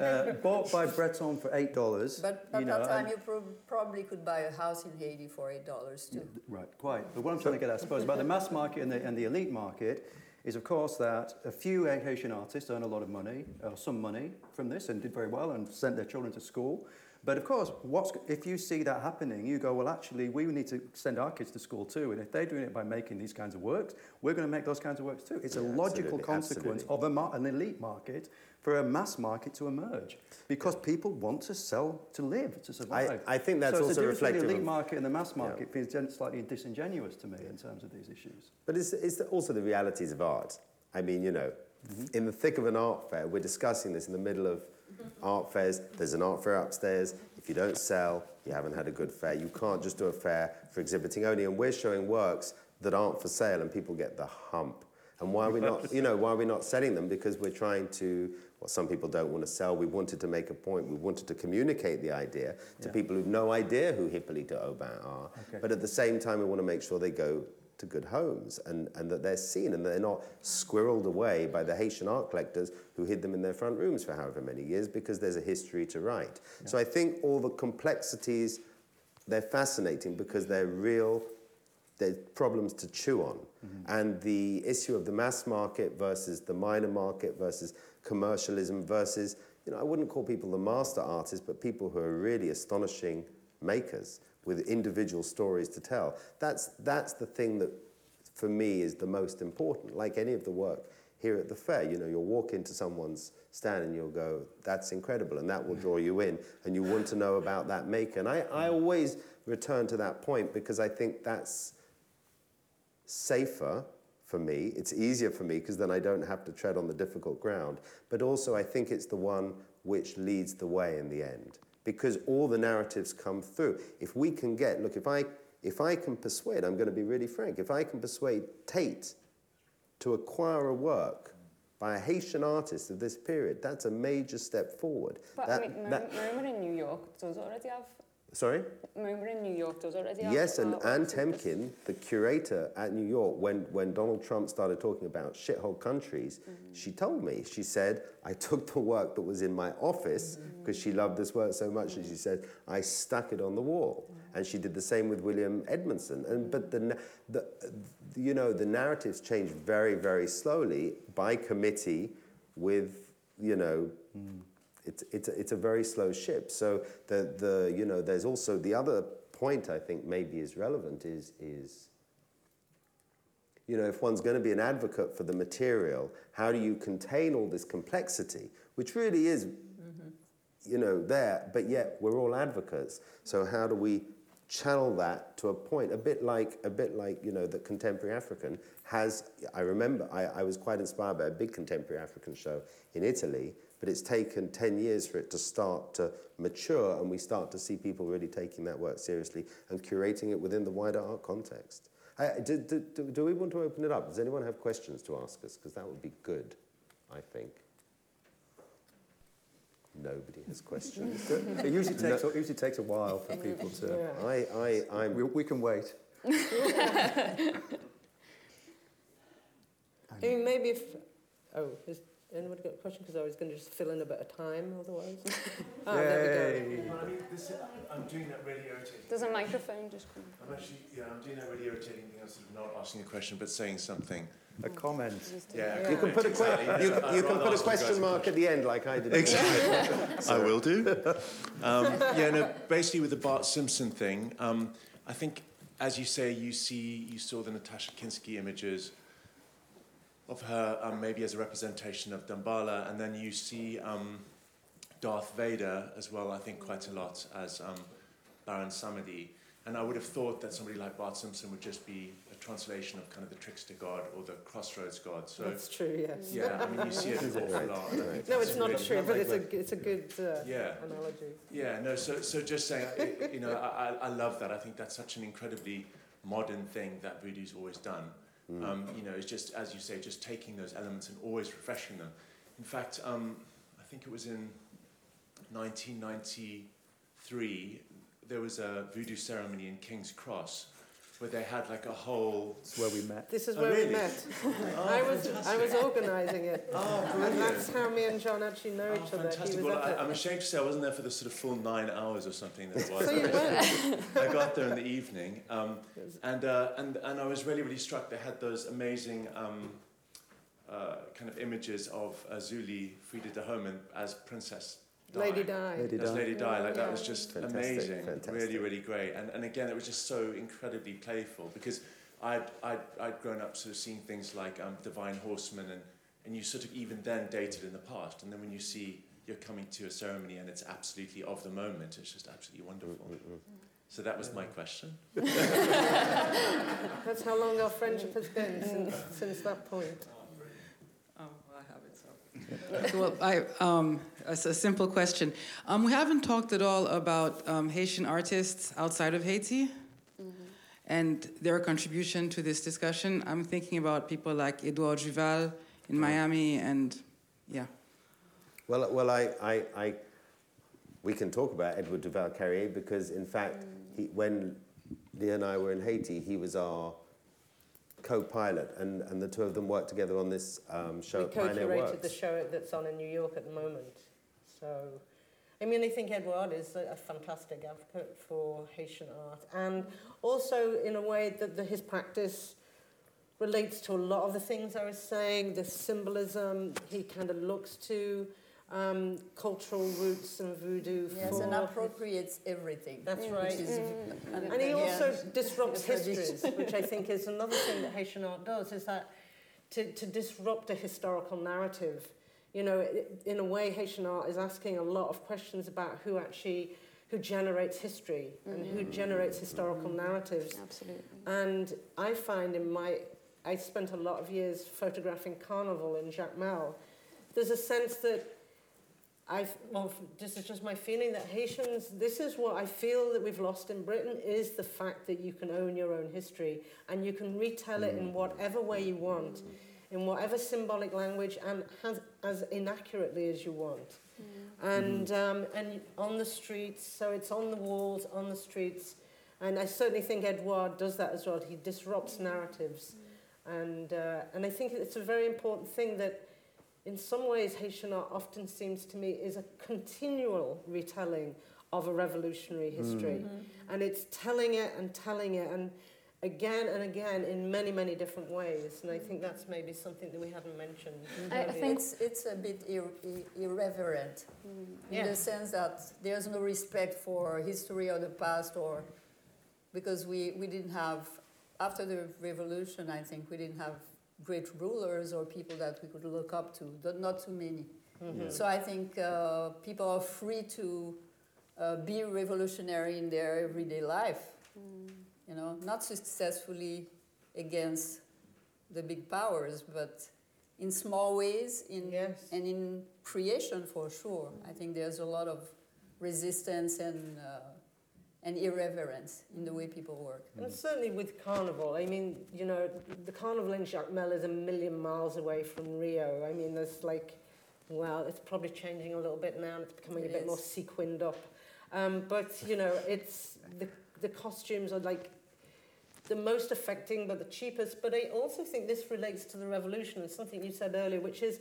uh, bought by Breton for eight dollars. But at you know, that time, you prob probably could buy a house in Haiti for eight dollars too. Right, quite. But what I'm trying to get at, I suppose, about the mass market and the, and the elite market is, of course, that a few Haitian artists earn a lot of money, or some money from this, and did very well and sent their children to school. But of course, what's, if you see that happening, you go, well, actually, we need to send our kids to school too. And if they're doing it by making these kinds of works, we're going to make those kinds of works too. It's a logical absolutely, consequence absolutely. of a mar- an elite market for a mass market to emerge because people want to sell to live, to survive. I think that's so also the reflective the elite of- market and the mass market feels slightly disingenuous to me in terms of these issues. But it's, it's also the realities of art. I mean, you know, Mm-hmm. in the thick of an art fair, we're discussing this in the middle of art fairs. There's an art fair upstairs. If you don't sell, you haven't had a good fair. You can't just do a fair for exhibiting only. And we're showing works that aren't for sale, and people get the hump. And why are we not, you know, why are we not selling them? Because we're trying to, well, some people don't want to sell. We wanted to make a point. We wanted to communicate the idea to Yeah. people who've no idea who Hippolyte Obin are. Okay. But at the same time, we want to make sure they go to good homes and, and that they're seen and they're not squirreled away by the Haitian art collectors who hid them in their front rooms for however many years because there's a history to write. So I think all the complexities, they're fascinating because they're real, they're problems to chew on. Mm-hmm. And the issue of the mass market versus the minor market versus commercialism versus, you know, I wouldn't call people the master artists, but people who are really astonishing makers with individual stories to tell. That's, that's the thing that, for me, is the most important. Like any of the work here at the fair, you know, you'll walk into someone's stand and you'll go, that's incredible, and that will draw you in, and you want to know about that maker. And I, I always return to that point because I think that's safer for me. It's easier for me because then I don't have to tread on the difficult ground. But also, I think it's the one which leads the way in the end because all the narratives come through. If we can get, look, if I, if I can persuade, I'm going to be really frank, if I can persuade Tate to acquire a work by a Haitian artist of this period, that's a major step forward. But That- I mean, that- MoMA in New York does already have. Sorry? MoMA in New York does already. Yes, and artworks Ann. Temkin, the curator at New York, when, when Donald Trump started talking about shithole countries, mm-hmm. she told me, she said, I took the work that was in my office mm-hmm. because she loved this work so much, and she said, I stuck it on the wall. Mm-hmm. And she did the same with William Edmondson. And, but the, the, you know, the narratives change very, very slowly by committee with, you know, mm. It's, it's, a, it's a very slow ship. So the, the, you know, there's also the other point I think maybe is relevant is, is you know, if one's going to be an advocate for the material, how do you contain all this complexity, which really is, mm-hmm. you know, there, but yet we're all advocates. So how do we channel that to a point, a bit like a bit like you know the contemporary African has. I remember I, I was quite inspired by a big contemporary African show in Italy, but it's taken ten years for it to start to mature, and we start to see people really taking that work seriously and curating it within the wider art context. Uh, do, do, do, do we want to open it up? Does anyone have questions to ask us? Because that would be good, I think. Nobody has questions. <laughs> It usually takes, it usually takes a while for people to... Yeah. I, I, I'm We, we can wait. <laughs> I mean, maybe if. Oh, has anybody got a question? Because I was going to just fill in a bit of time otherwise. oh, <laughs> there we go. Well, I mean, this, I'm doing that really irritating. There's a microphone just coming. I'm actually, yeah, I'm doing that really irritating thing of sort of not asking a question but saying something. A comment. Yeah, Yeah. You can put a, que- exactly. you, you can put a ask you question mark at the end, like I did. Exactly. <laughs> I will do. <laughs> Um, yeah, no, basically with the Bart Simpson thing, um, I think, as you say, you see, you saw the Natasha Kinski images of her um, maybe as a representation of Dambala, and then you see um, Darth Vader as well, I think, quite a lot as um, Baron Samedi. And I would have thought that somebody like Bart Simpson would just be a translation of kind of the trickster god or the crossroads god. So, That's true, yes. yeah, I mean, you see it an awful lot. and I No, that's it's not really- true, but it's a, it's a good uh, Yeah. analogy. Yeah, no, so, so just saying, you know, I, I I love that. I think that's such an incredibly modern thing that voodoo's always done. Um, you know, it's just, as you say, just taking those elements and always refreshing them. In fact, um, I think it was in 1993, there was a voodoo ceremony in King's Cross where they had like a whole... It's where we met. This is Oh, where really? we met. <laughs> Oh, I was I was organising it, Oh, and that's how me and John actually know Oh, each other. He fantastic. was Well, I, I'm ashamed to say I wasn't there for the sort of full nine hours or something that it was. So you went. <laughs> I got there in the evening, um, and, uh, and, and I was really, really struck. They had those amazing um, uh, kind of images of uh, Zuli, Freda Dahomey, as Princess Di. Lady Di. Lady As Di. Lady Di, like that was just Fantastic, amazing, fantastic. really, really great. And, and again, it was just so incredibly playful because I'd, I'd, I'd grown up sort of seeing things like um, Divine Horsemen, and, and you sort of even then dated in the past. And then when you see you're coming to a ceremony and it's absolutely of the moment, it's just absolutely wonderful. Mm, mm, mm. So that was my question. <laughs> That's how long our friendship has been since, since that point. Oh, I have it, so. Well, I, um, it's a simple question. Um, we haven't talked at all about um, Haitian artists outside of Haiti and their contribution to this discussion. I'm thinking about people like Edouard Duval in Miami and, yeah. Well, well, I, I, I, we can talk about Edouard Duval-Carrié because, in fact, he, when Leah and I were in Haiti, he was our co-pilot, and, and the two of them worked together on this um, show we co-curated Works. the show that's on in New York at the moment. So, I mean, I think Edouard is a, a fantastic advocate for Haitian art, and also in a way that the, his practice relates to a lot of the things I was saying. The symbolism he kind of looks to, um, cultural roots and voodoo. Yes, and appropriates everything. That's right. is- mm. And he also Yeah. disrupts histories, which I think is <laughs> another thing that Haitian art does, is that to, to disrupt a historical narrative. You know, in a way, Haitian art is asking a lot of questions about who actually, who generates history and who mm-hmm. generates historical mm-hmm. narratives. Absolutely. And I find in my, I spent a lot of years photographing Carnival in Jacmel. There's a sense that I, well, this is just my feeling that Haitians, this is what I feel that we've lost in Britain, is the fact that you can own your own history and you can retell it in whatever way you want, in whatever symbolic language and has, as inaccurately as you want. And, um, and on the streets, so it's on the walls, on the streets. And I certainly think Edouard does that as well. He disrupts narratives. And, uh, and I think it's a very important thing that in some ways Haitian art often seems to me is a continual retelling of a revolutionary mm. history. Mm-hmm. And it's telling it and telling it and again and again in many, many different ways. And I think that's maybe something that we haven't mentioned. I, I think it's, it's a bit ir- i- irreverent mm. in Yeah. the sense that there's no respect for history or the past, or because we, we didn't have, after the revolution, I think we didn't have great rulers or people that we could look up to, but not too many. Mhm. So I think uh, people are free to uh, be revolutionary in their everyday life. You know, not successfully against the big powers, but in small ways, in Yes. and in creation for sure. I think there's a lot of resistance and uh, and irreverence in the way people work. And certainly with Carnival, I mean, you know, the Carnival in Jacmel is a million miles away from Rio. I mean, there's like, well, it's probably changing a little bit now. and It's becoming It a bit more sequined up. Um, but, you know, it's the, the costumes are like the most affecting but the cheapest. But I also think this relates to the revolution and something you said earlier, which is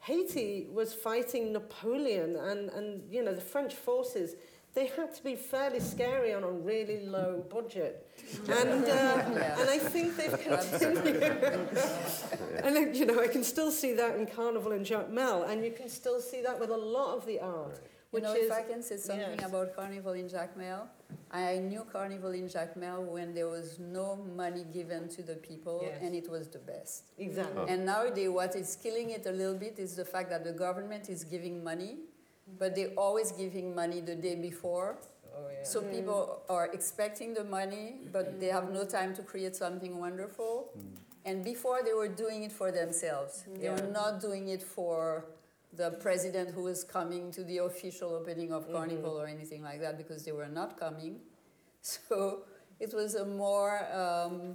Haiti was fighting Napoleon and, and you know, the French forces they had to be fairly scary on a really low budget. And, uh, Yeah. and I think they've continued. <laughs> and, I- you know, I can still see that in Carnival and Jacmel, and you can still see that with a lot of the art, You which know, is... if I can say something yes. about Carnival in Jacmel, I knew Carnival in Jacmel when there was no money given to the people, Yes. and it was the best. Exactly. And nowadays, what is killing it a little bit is the fact that the government is giving money, but they're always giving money the day before. Oh, yeah. So hmm. people are expecting the money, but they have no hmm. time to create something wonderful. Hmm. And before they were doing it for themselves. They were not doing it for the president who was coming to the official opening of mm-hmm. Carnival or anything like that because they were not coming. <laughs> So it was a more um,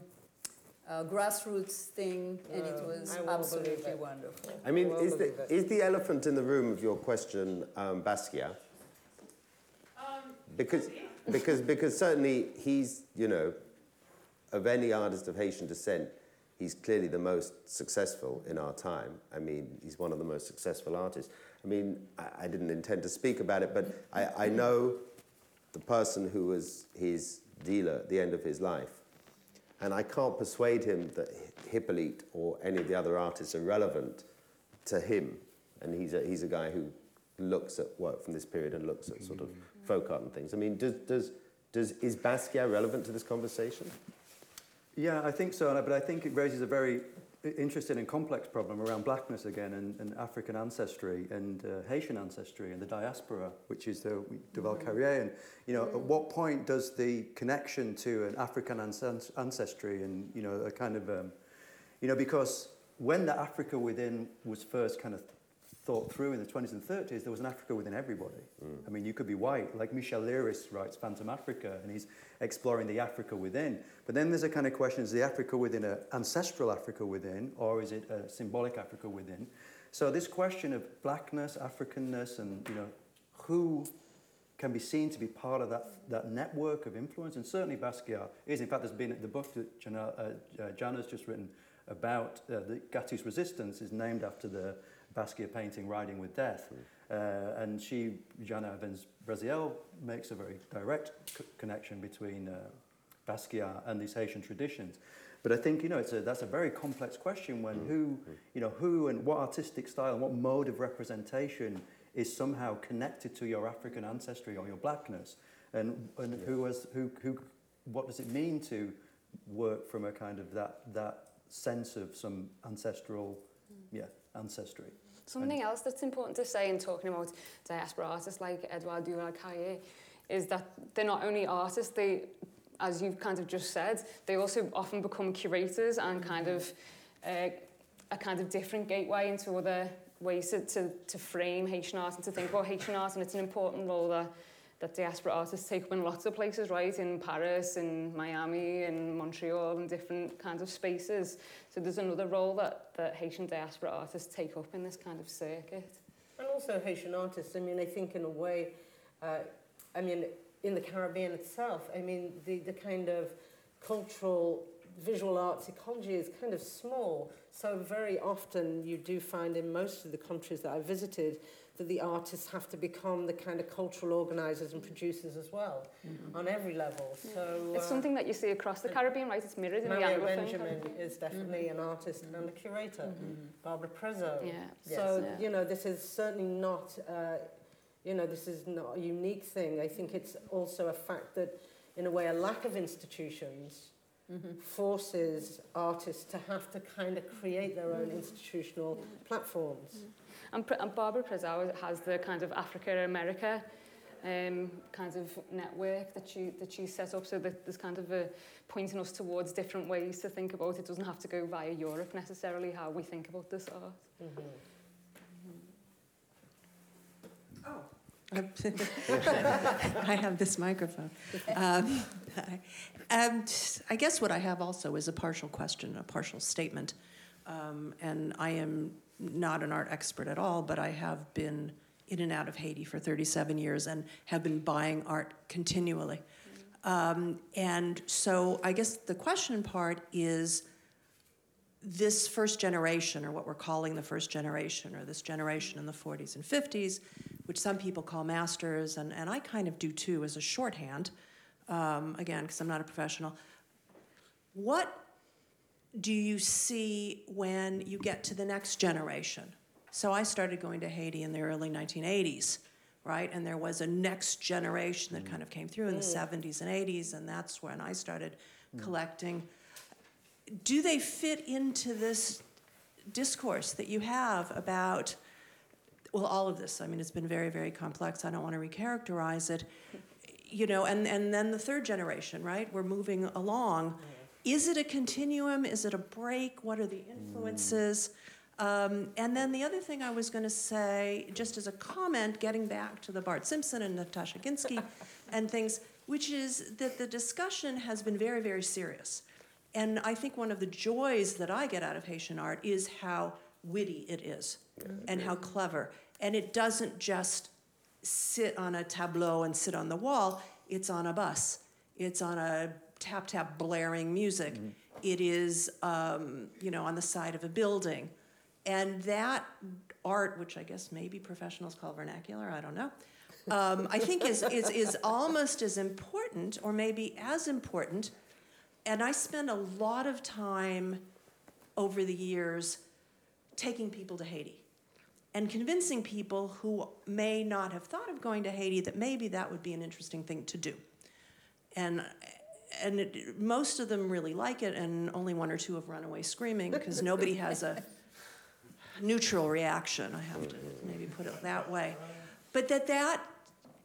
uh, grassroots thing, and it Oh, was I absolutely wonderful. I mean, Well, is the, believe it. is the elephant in the room of your question um, Basquiat? because, <laughs> because, because certainly he's, you know, of any artist of Haitian descent, he's clearly the most successful in our time. I mean, he's one of the most successful artists. I mean, I, I didn't intend to speak about it, but I, I know the person who was his dealer at the end of his life. And I can't persuade him that Hippolyte or any of the other artists are relevant to him. And he's a, he's a guy who looks at work from this period and looks at sort of folk art and things. I mean, does, does, does, is Basquiat relevant to this conversation? Yeah, I think so, but I think it raises a very interesting and complex problem around blackness again and, and African ancestry and uh, Haitian ancestry and the diaspora, which is the Duval-Carrié. And, you know, at what point does the connection to an African ancest- ancestry and, you know, a kind of, um, you know, because when the Africa within was first kind of thought through in the 20s and 30s, there was an Africa within everybody. I mean, you could be white, like Michel Leiris writes Phantom Africa, and he's exploring the Africa within. But then there's a kind of question, is the Africa within an ancestral Africa within, or is it a symbolic Africa within? So this question of blackness, Africanness, and, you know, who can be seen to be part of that, that network of influence, and certainly Basquiat is. In fact, there's been the book that Jana, uh, uh, Jana's just written about uh, the Gattu's Resistance is named after the Basquiat painting Riding with Death. Uh, and she, Jana Evans Braziel, makes a very direct c- connection between uh, Basquiat and these Haitian traditions. But I think, you know, it's a, that's a very complex question when who, you know, who and what artistic style and what mode of representation is somehow connected to your African ancestry or your blackness. And, and who has, who, who, what does it mean to work from a kind of that, that sense of some ancestral, yeah, ancestry? Something else that's important to say in talking about diaspora artists like Edouard Duval-Carrié is that they're not only artists, they, as you've kind of just said, they also often become curators and kind of uh, a kind of different gateway into other ways to, to, to frame Haitian art and to think about Haitian art. And it's an important role that, that diaspora artists take up in lots of places, right? In Paris, in Miami, in Montreal, and different kinds of spaces. So there's another role that, that Haitian diaspora artists take up in this kind of circuit. And also Haitian artists, I mean, I think in a way, uh, I mean, in the Caribbean itself, I mean, the, the kind of cultural visual arts ecology is kind of small. So very often you do find in most of the countries that I visited that the artists have to become the kind of cultural organisers and producers as well mm-hmm. on every level. Mm-hmm. So It's uh, something that you see across the Caribbean, right? It's mirrored in the Mario Anglophone. Benjamin is definitely mm-hmm. an artist and a curator. Barbara Prézeau. Yeah. So, Yes. you know, this is certainly not, uh, you know, this is not a unique thing. I think it's also a fact that, in a way, a lack of institutions forces artists to have to kind of create their own institutional platforms. And, and Barbara Prézeau has the kind of Africa America um, kind of network that you that you set up so that there's kind of a pointing us towards different ways to think about it. it doesn't have to go via Europe necessarily how we think about this art. Mhm. <laughs> I have this microphone. Um, and <laughs> I guess what I have also is a partial question, a partial statement. Um, and I am not an art expert at all, but I have been in and out of Haiti for 37 years and have been buying art continually. Um, and so I guess the question part is this first generation, or what we're calling the first generation, or this generation in the 40s and 50s, which some people call masters, and, and I kind of do too as a shorthand, um, again, because I'm not a professional. What do you see when you get to the next generation? So I started going to Haiti in the early 1980s, right? And there was a next generation that mm. kind of came through in the mm. 70s and 80s, and that's when I started mm. collecting. Do they fit into this discourse that you have about? well, all of this. I mean, it's been very, very complex. I don't want to recharacterize it. You know, and, and then the third generation, right? We're moving along. Is it a continuum? Is it a break? What are the influences? Um, and then the other thing I was going to say, just as a comment, getting back to the Bart Simpson and Natasha Kinski <laughs> and things, which is that the discussion has been very, very serious. And I think one of the joys that I get out of Haitian art is how witty it is and how clever. And it doesn't just sit on a tableau and sit on the wall, it's on a bus, it's on a tap tap blaring music, it is, um, you know, on the side of a building. And that art, which I guess maybe professionals call vernacular, I don't know, um, I think is, is, is almost as important, or maybe as important. And I spend a lot of time over the years taking people to Haiti and convincing people who may not have thought of going to Haiti that maybe that would be an interesting thing to do. And and it, most of them really like it, and only one or two have run away screaming because nobody has a neutral reaction. I have to maybe put it that way. But that that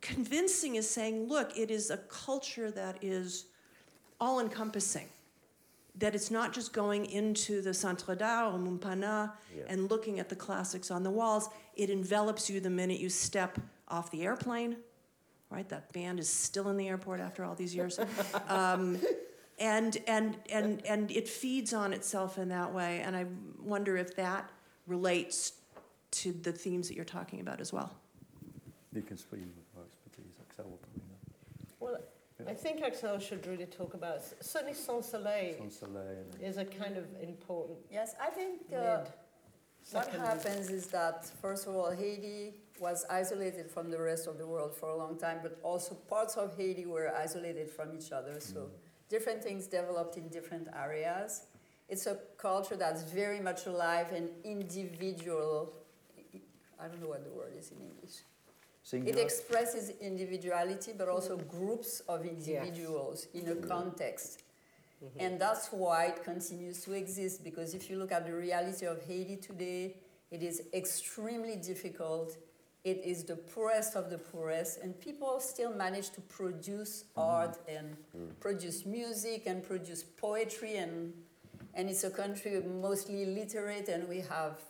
convincing is saying, look, it is a culture that is all encompassing. That it's not just going into the Centre d'Art or MUPANAH Yeah. and looking at the classics on the walls. It envelops you the minute you step off the airplane, right? That band is still in the airport after all these years. Um, and, and, and, and it feeds on itself in that way. And I wonder if that relates to the themes that you're talking about as well. You can speak with our expertise, Axelle will probably know. Well, I think Axelle should really talk about, certainly Saint Soleil Saint Soleil is a kind of important Yes, I think uh, what happens is that, first of all, Haiti was isolated from the rest of the world for a long time, but also parts of Haiti were isolated from each other. So mm. different things developed in different areas. It's a culture that's very much alive and individual. I don't know what the word is in English. It expresses individuality, but also mm. groups of individuals in a mm-hmm. context. Mm-hmm. And that's why it continues to exist, because if you look at the reality of Haiti today, it is extremely difficult. It is the poorest of the poorest, and people still manage to produce mm-hmm. art and mm. produce music and produce poetry, and, and it's a country mostly literate, and we have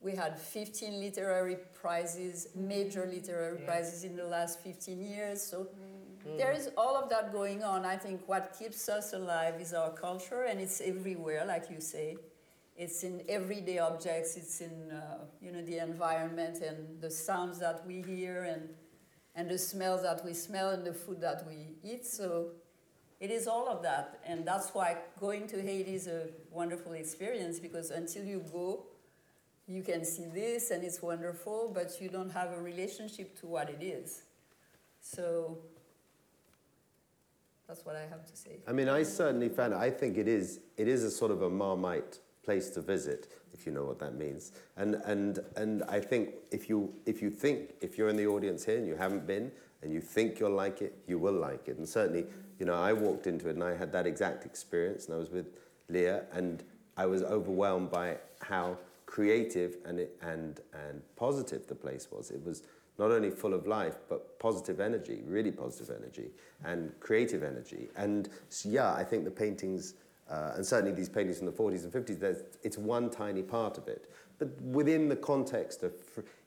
we had 15 literary prizes, major literary Yeah. prizes in the last 15 years. So mm. there is all of that going on. I think what keeps us alive is our culture, and it's everywhere, like you say. It's in everyday objects. It's in uh, you know the environment and the sounds that we hear, and and the smells that we smell, and the food that we eat. So it is all of that, and that's why going to Haiti is a wonderful experience because until you go, you can see this and it's wonderful, but you don't have a relationship to what it is. So that's what I have to say. I mean, I certainly found it. I think it is, it is a sort of a marmite place to visit, if you know what that means. And, and, and I think if you, if you think, if you're in the audience here and you haven't been, and you think you'll like it, you will like it. And certainly, you know, I walked into it and I had that exact experience, and I was with Leah, and I was overwhelmed by how creative and, it, and, and positive the place was. It was not only full of life, but positive energy, really positive energy, and creative energy. And so, yeah, I think the paintings, uh, and certainly these paintings from the 40s and 50s, there's, it's one tiny part of it. But within the context of,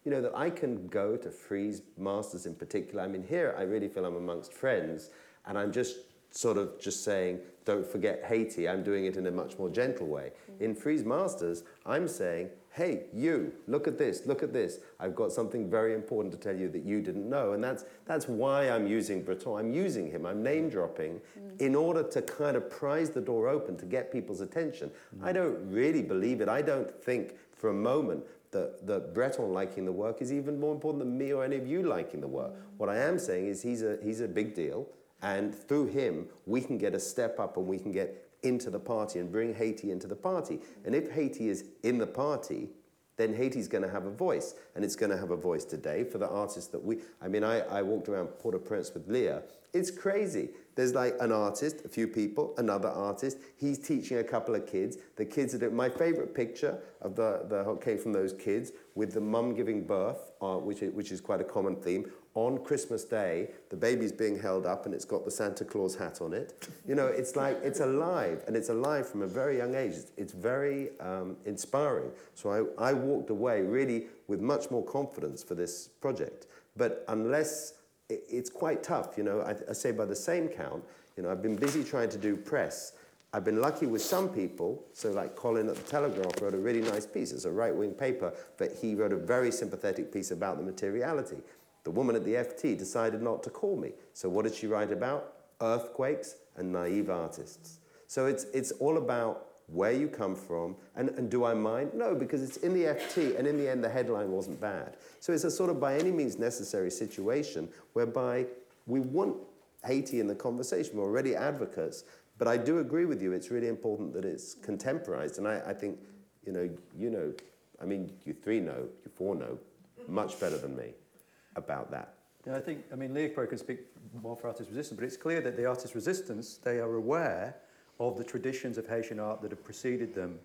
you know, that I can go to Frieze Masters in particular. I mean, here I really feel I'm amongst friends, and I'm just sort of just saying, don't forget Haiti. I'm doing it in a much more gentle way. In Frieze Masters, I'm saying, hey, you, look at this, look at this. I've got something very important to tell you that you didn't know. And that's, that's why I'm using Breton. I'm using him, I'm name dropping mm. in order to kind of prise the door open to get people's attention. Mm. I don't really believe it. I don't think for a moment that, that Breton liking the work is even more important than me or any of you liking the work. Mm. What I am saying is he's a, he's a big deal. And through him, we can get a step up and we can get into the party and bring Haiti into the party. And if Haiti is in the party, then Haiti's going to have a voice. And it's going to have a voice today for the artists that we. I mean, I, I walked around Port au Prince with Leah. It's crazy. There's like an artist, a few people, another artist. He's teaching a couple of kids. The kids are doing. My favorite picture of the, the came from those kids with the mum giving birth, uh, which, which is quite a common theme, on Christmas Day, the baby's being held up and it's got the Santa Claus hat on it. You know, it's like, it's alive, and it's alive from a very young age. It's, it's very um, inspiring. So I, I walked away really with much more confidence for this project. But unless, it, it's quite tough, you know, I, I say by the same count, you know, I've been busy trying to do press. I've been lucky with some people, so like Colin at the Telegraph wrote a really nice piece. It's a right-wing paper, but he wrote a very sympathetic piece about the materiality. The woman at the FT decided not to call me. So what did she write about? Earthquakes and naive artists. So it's, it's all about where you come from, and, and do I mind? No, because it's in the FT, and in the end, the headline wasn't bad. So it's a sort of by any means necessary situation whereby we want Haiti in the conversation. We're already advocates, but I do agree with you. It's really important that it's contemporized, and I, I think, you know, you know, I mean, you three know, you four know, much better than me about that. Yeah, I think, I mean, Leah Pro can speak more for artist resistance, but it's clear that the artist resistance, they are aware of the traditions of Haitian art that have preceded them.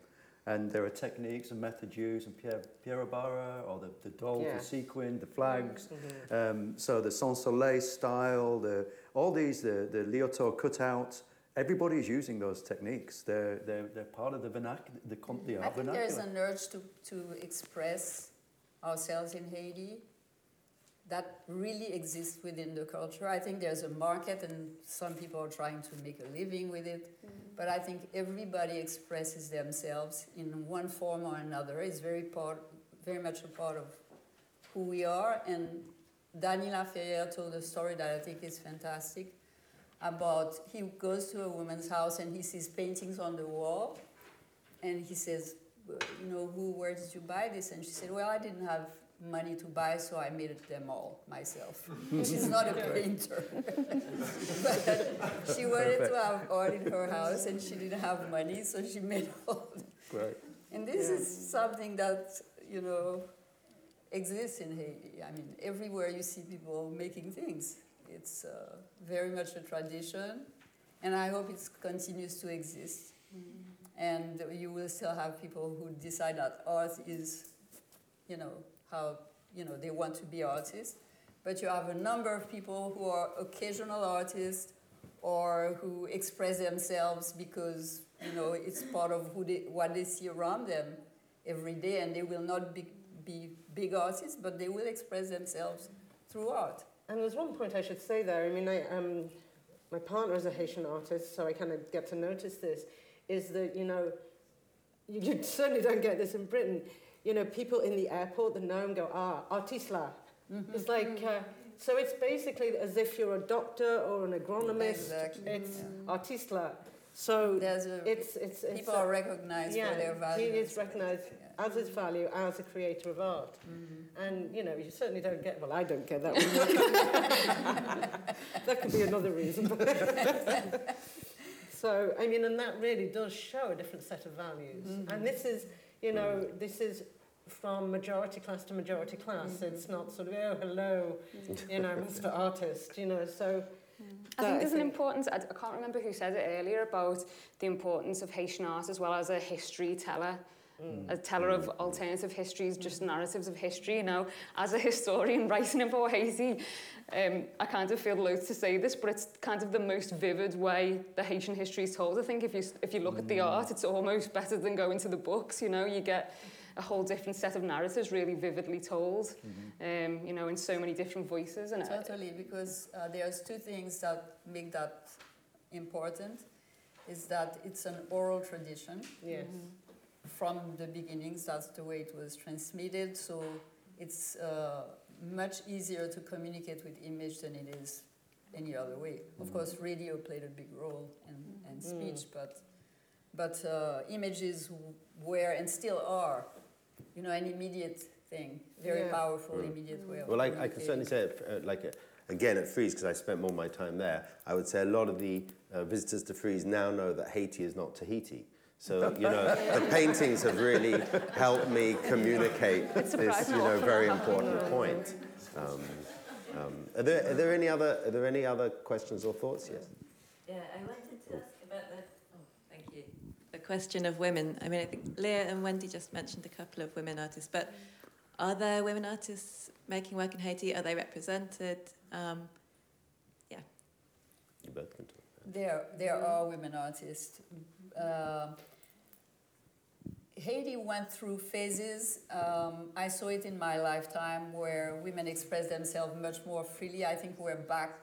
And there are techniques and methods used, and Pierre, Pierre Barra, or the, the doll, yeah. the sequin, the flags. Mm-hmm. Um, so the Saint Soleil style, the, all these, the, the Liautaud cutout, everybody is using those techniques. They're, they're, they're part of the, vernac- the, the art I think vernacular. there's an urge to, to express ourselves in Haiti that really exists within the culture. I think there's a market and some people are trying to make a living with it. Mm. But I think everybody expresses themselves in one form or another. It's very part very much a part of who we are. And Dany Laferrière told a story that I think is fantastic about he goes to a woman's house and he sees paintings on the wall and he says, you know, who, where did you buy this? And she said, well, I didn't have money to buy, so I made them all myself. She's not a <laughs> painter. but <laughs> she wanted Perfect. to have art in her house and she didn't have money, so she made <laughs> all. Great. And this yeah. is something that, you know, exists in Haiti. I mean, everywhere you see people making things. It's uh, very much a tradition, and I hope it continues to exist. Mm-hmm. And you will still have people who decide that art is, you know, how you know they want to be artists, but you have a number of people who are occasional artists or who express themselves because you know it's part of who they, what they see around them every day, and they will not be, be big artists, but they will express themselves through art. And there's one point I should say there. I mean, I, um, my partner is a Haitian artist, so I kind of get to notice this. Is that you know, you, you certainly don't get this in Britain you know, people in the airport that know him go, ah, artisla. Mm-hmm. It's like, uh, so it's basically as if you're a doctor or an agronomist. Exactly. It's yeah. artisla. So There's a, it's, it's, it's, people are recognized yeah, for their value. He is recognized yeah. as his value as a creator of art. Mm-hmm. And, you know, you certainly don't get, well, I don't get that one. <laughs> that could be another reason. <laughs> so, I mean, and that really does show a different set of values. Mm-hmm. And this is, you know, this is from majority class to majority class. Mm-hmm. It's not sort of, oh, hello, mm-hmm. you know, Mr. Artist, you know, so... I think there's an importance, I, can't remember who said it earlier, about the importance of Haitian art as well as a history teller. Mm. a teller of alternative histories, just narratives of history. You know, as a historian writing about Haiti, um, I kind of feel loath to say this, but it's kind of the most vivid way the Haitian history is told. I think if you if you look at the art, it's almost better than going to the books. You know, you get a whole different set of narratives really vividly told. Um, you know, in so many different voices. And I- Totally, because uh, there's two things that make that important. Is that it's an oral tradition Yes. From the beginnings. That's the way it was transmitted. So it's uh, much easier to communicate with image than it is any other way. Of course, radio played a big role in, in speech, but but uh, images were and still are, you know, an immediate thing, very Yeah. powerful, Mm. immediate way of Well, I, I can certainly say it, uh, like, uh, again, at Frieze, because I spent more of my time there, I would say a lot of the uh, visitors to Frieze now know that Haiti is not Tahiti. So, you know, the paintings have really helped me communicate this, you know, very important point. Um, um, are, there, are, there any other, are there any other questions or thoughts? Yes. Yeah, I wanted to ask about the. Oh, thank you. The question of women. I mean, I think Leah and Wendy just mentioned a couple of women artists, but are there women artists making work in Haiti? Are they represented? Um, yeah. You both can talk. There, there are women artists. Uh, Haiti went through phases. Um, I saw it in my lifetime where women expressed themselves much more freely. I think we're back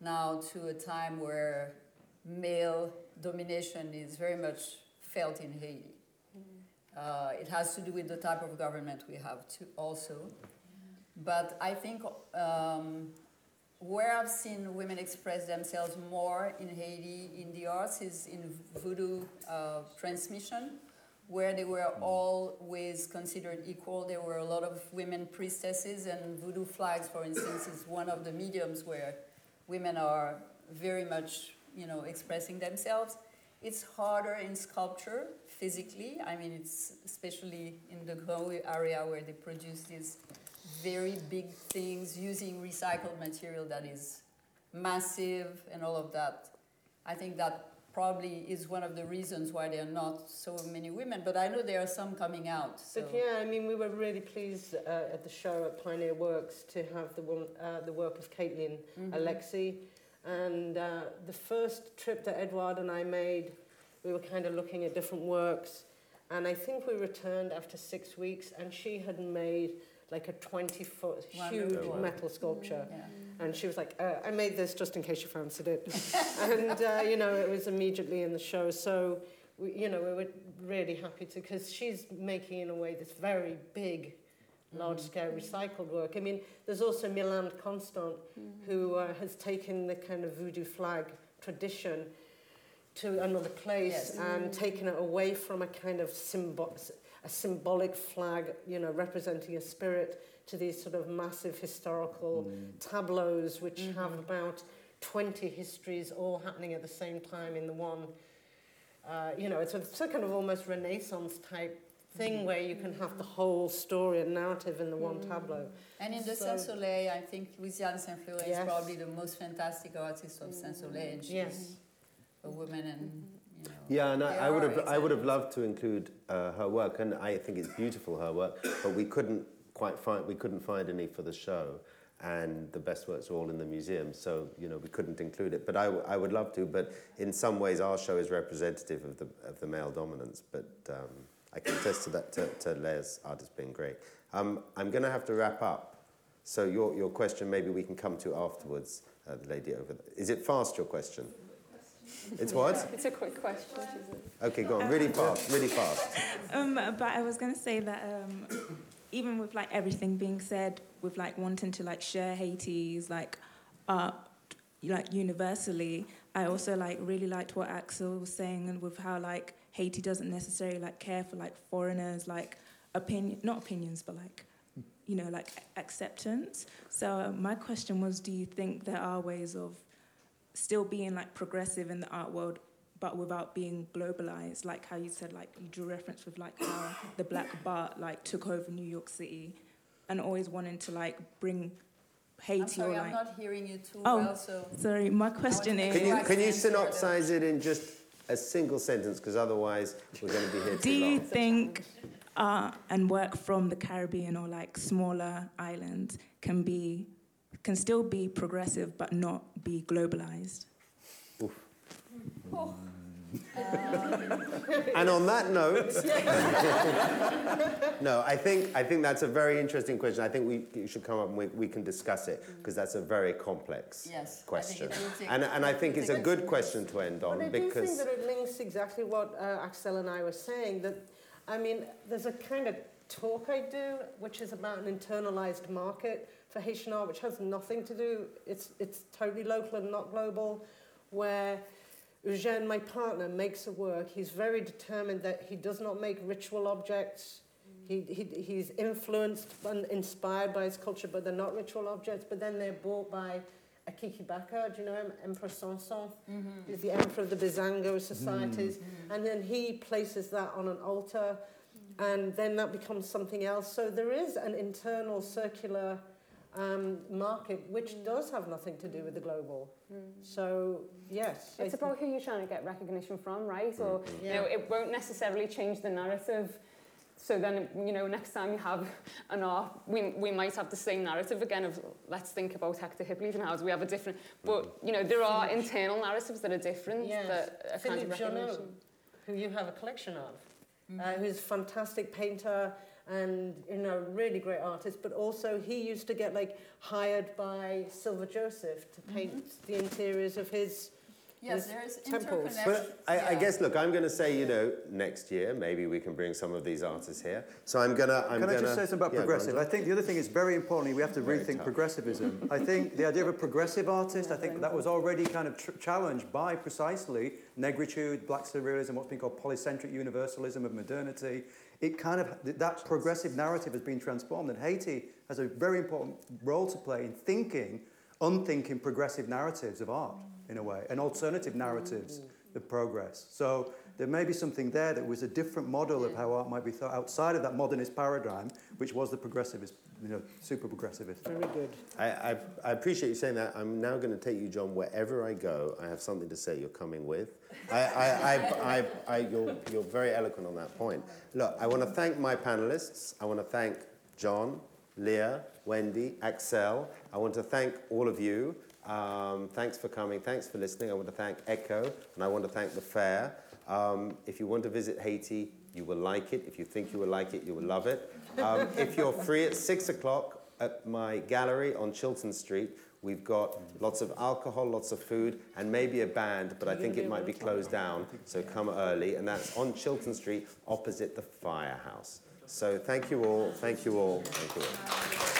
now to a time where male domination is very much felt in Haiti. Uh, it has to do with the type of government we have too, also. But I think um, where I've seen women express themselves more in Haiti in the arts is in voodoo uh, transmission, where they were mm. always considered equal. There were a lot of women priestesses, and voodoo flags, for instance, is one of the mediums where women are very much, you know, expressing themselves. It's harder in sculpture physically. I mean, it's especially in the Grau area where they produce these very big things using recycled material that is massive and all of that. I think that probably is one of the reasons why there are not so many women, but I know there are some coming out. So. But yeah, I mean, we were really pleased uh, at the show at Pioneer Works to have the one, uh, the work of Caitlin Mhm. Alexi. And uh, the first trip that Edward and I made, we were kind of looking at different works. And I think we returned after six weeks, and she had made like a 20 foot huge oh, metal sculpture. Mm, yeah. And she was like, uh, I made this just in case you fancied it. <laughs> and, uh, you know, it was immediately in the show. So, we, you know, we were really happy to, because she's making, in a way, this very big, large scale mm. recycled work. I mean, there's also Milan Constant, mm. who uh, has taken the kind of voodoo flag tradition to another place yes. and mm. taken it away from a kind of symbol a symbolic flag, you know, representing a spirit to these sort of massive historical mm. tableaus which mm-hmm. have about 20 histories all happening at the same time in the one. Uh, you know, it's a, it's a kind of almost Renaissance type thing mm-hmm. where you can have the whole story and narrative in the one mm. tableau. And in the So- Saint Soleil, I think Louisiane Saint Fleur is probably the most fantastic artist of Saint Soleil, and she's Yes. a woman, and you know. Yeah, and I, I would have I would have loved to include uh, her work, and I think it's beautiful her work, but we couldn't quite find we couldn't find any for the show, and the best works are all in the museum, so you know we couldn't include it. But I, I would love to, but in some ways our show is representative of the of the male dominance. But um, I can attest to that to, to Leia's has been great. Um, I'm going to have to wrap up. So your your question maybe we can come to afterwards, uh, the lady over there. Is it fast your question? It's what? It's a quick question. Okay, go on. Really fast, really fast. <laughs> Um, but I was gonna say that um, even with like everything being said, with like wanting to like share Haiti's like art like universally, I also like really liked what Axelle was saying and with how like Haiti doesn't necessarily like care for like foreigners like opinion not opinions but like you know like acceptance. So uh, my question was, do you think there are ways of still being like progressive in the art world but without being globalized like how you said like you drew reference with like how the black bart like took over new york city and always wanting to like bring haiti I'm sorry, or I'm like not hearing you too Oh. well, so. sorry my question is Can you, can you synopsize it in just a single sentence, because otherwise we're going to be here too Do you long. think art and work from the Caribbean or like smaller islands can be can still be progressive but not be globalized? And on that note, <laughs> no, I think I think that's a very interesting question. I think we you should come up and we, we can discuss it because that's a very complex Yes, question. it will take- and and I think it's a good question to end on But I do think that it links exactly what uh, Axelle and I were saying. That I mean, there's a kind of talk I do, which is about an internalized market for Haitian art, which has nothing to do. It's it's totally local and not global. Where Eugène, my partner, makes a work. He's very determined that he does not make ritual objects. He, he, he's influenced and inspired by his culture, but they're not ritual objects. But then they're bought by Akiki Baka, do you know him? Emperor Sanson. Mm-hmm. He's the emperor of the Bizango societies. Mm-hmm. Mm-hmm. And then he places that on an altar, and then that becomes something else. So there is an internal circular um, market which mm. does have nothing to do with the global. Mm. So, yes. I It's think- about who you're trying to get recognition from, right? Or, mm-hmm. you know, it won't necessarily change the narrative. So then, you know, next time you have an art, we, we might have the same narrative again of let's think about Hector Hippolyte and how do we have a different, but, mm-hmm. you know, there are internal narratives that are different Yes. that are kind of Philippe Jonot, who you have a collection of, mm. uh, who's a fantastic painter and you know really great artist, but also he used to get like hired by Silver Joseph to mm-hmm. paint the interiors of his. Yes, his there is temples. But I, I guess, look, I'm going to say, you know, next year maybe we can bring some of these artists here. So I'm gonna, I'm Can gonna. I just say something about Yeah, progressive? I think the other thing is very importantly, we have to Very rethink tough. progressivism. I think the idea of a progressive artist, I think that was already kind of tr- challenged by precisely negritude, black surrealism, what's been called polycentric universalism of modernity. It kind of, that progressive narrative has been transformed, and Haiti has a very important role to play in thinking, unthinking progressive narratives of art, in a way, and alternative narratives of progress. So there may be something there that was a different model of how art might be thought outside of that modernist paradigm, which was the progressivist, you know, super progressivist. Very good. I, I, I appreciate you saying that. I'm now going to take you, John, wherever I go. I have something to say you're coming with. I, I, I, I, I, you're, you're very eloquent on that point. Look, I want to thank my panelists. I want to thank John, Leah, Wendy, Axelle. I want to thank all of you. Um, thanks for coming. Thanks for listening. I want to thank Ekow, and I want to thank the fair. Um, if you want to visit Haiti, you will like it. If you think you will like it, you will love it. Um, <laughs> if you're free at six o'clock at my gallery on Chilton Street, we've got lots of alcohol, lots of food, and maybe a band, but I think it might be closed down, so come early. And that's on Chilton Street, opposite the firehouse. So thank you all, thank you all, thank you all.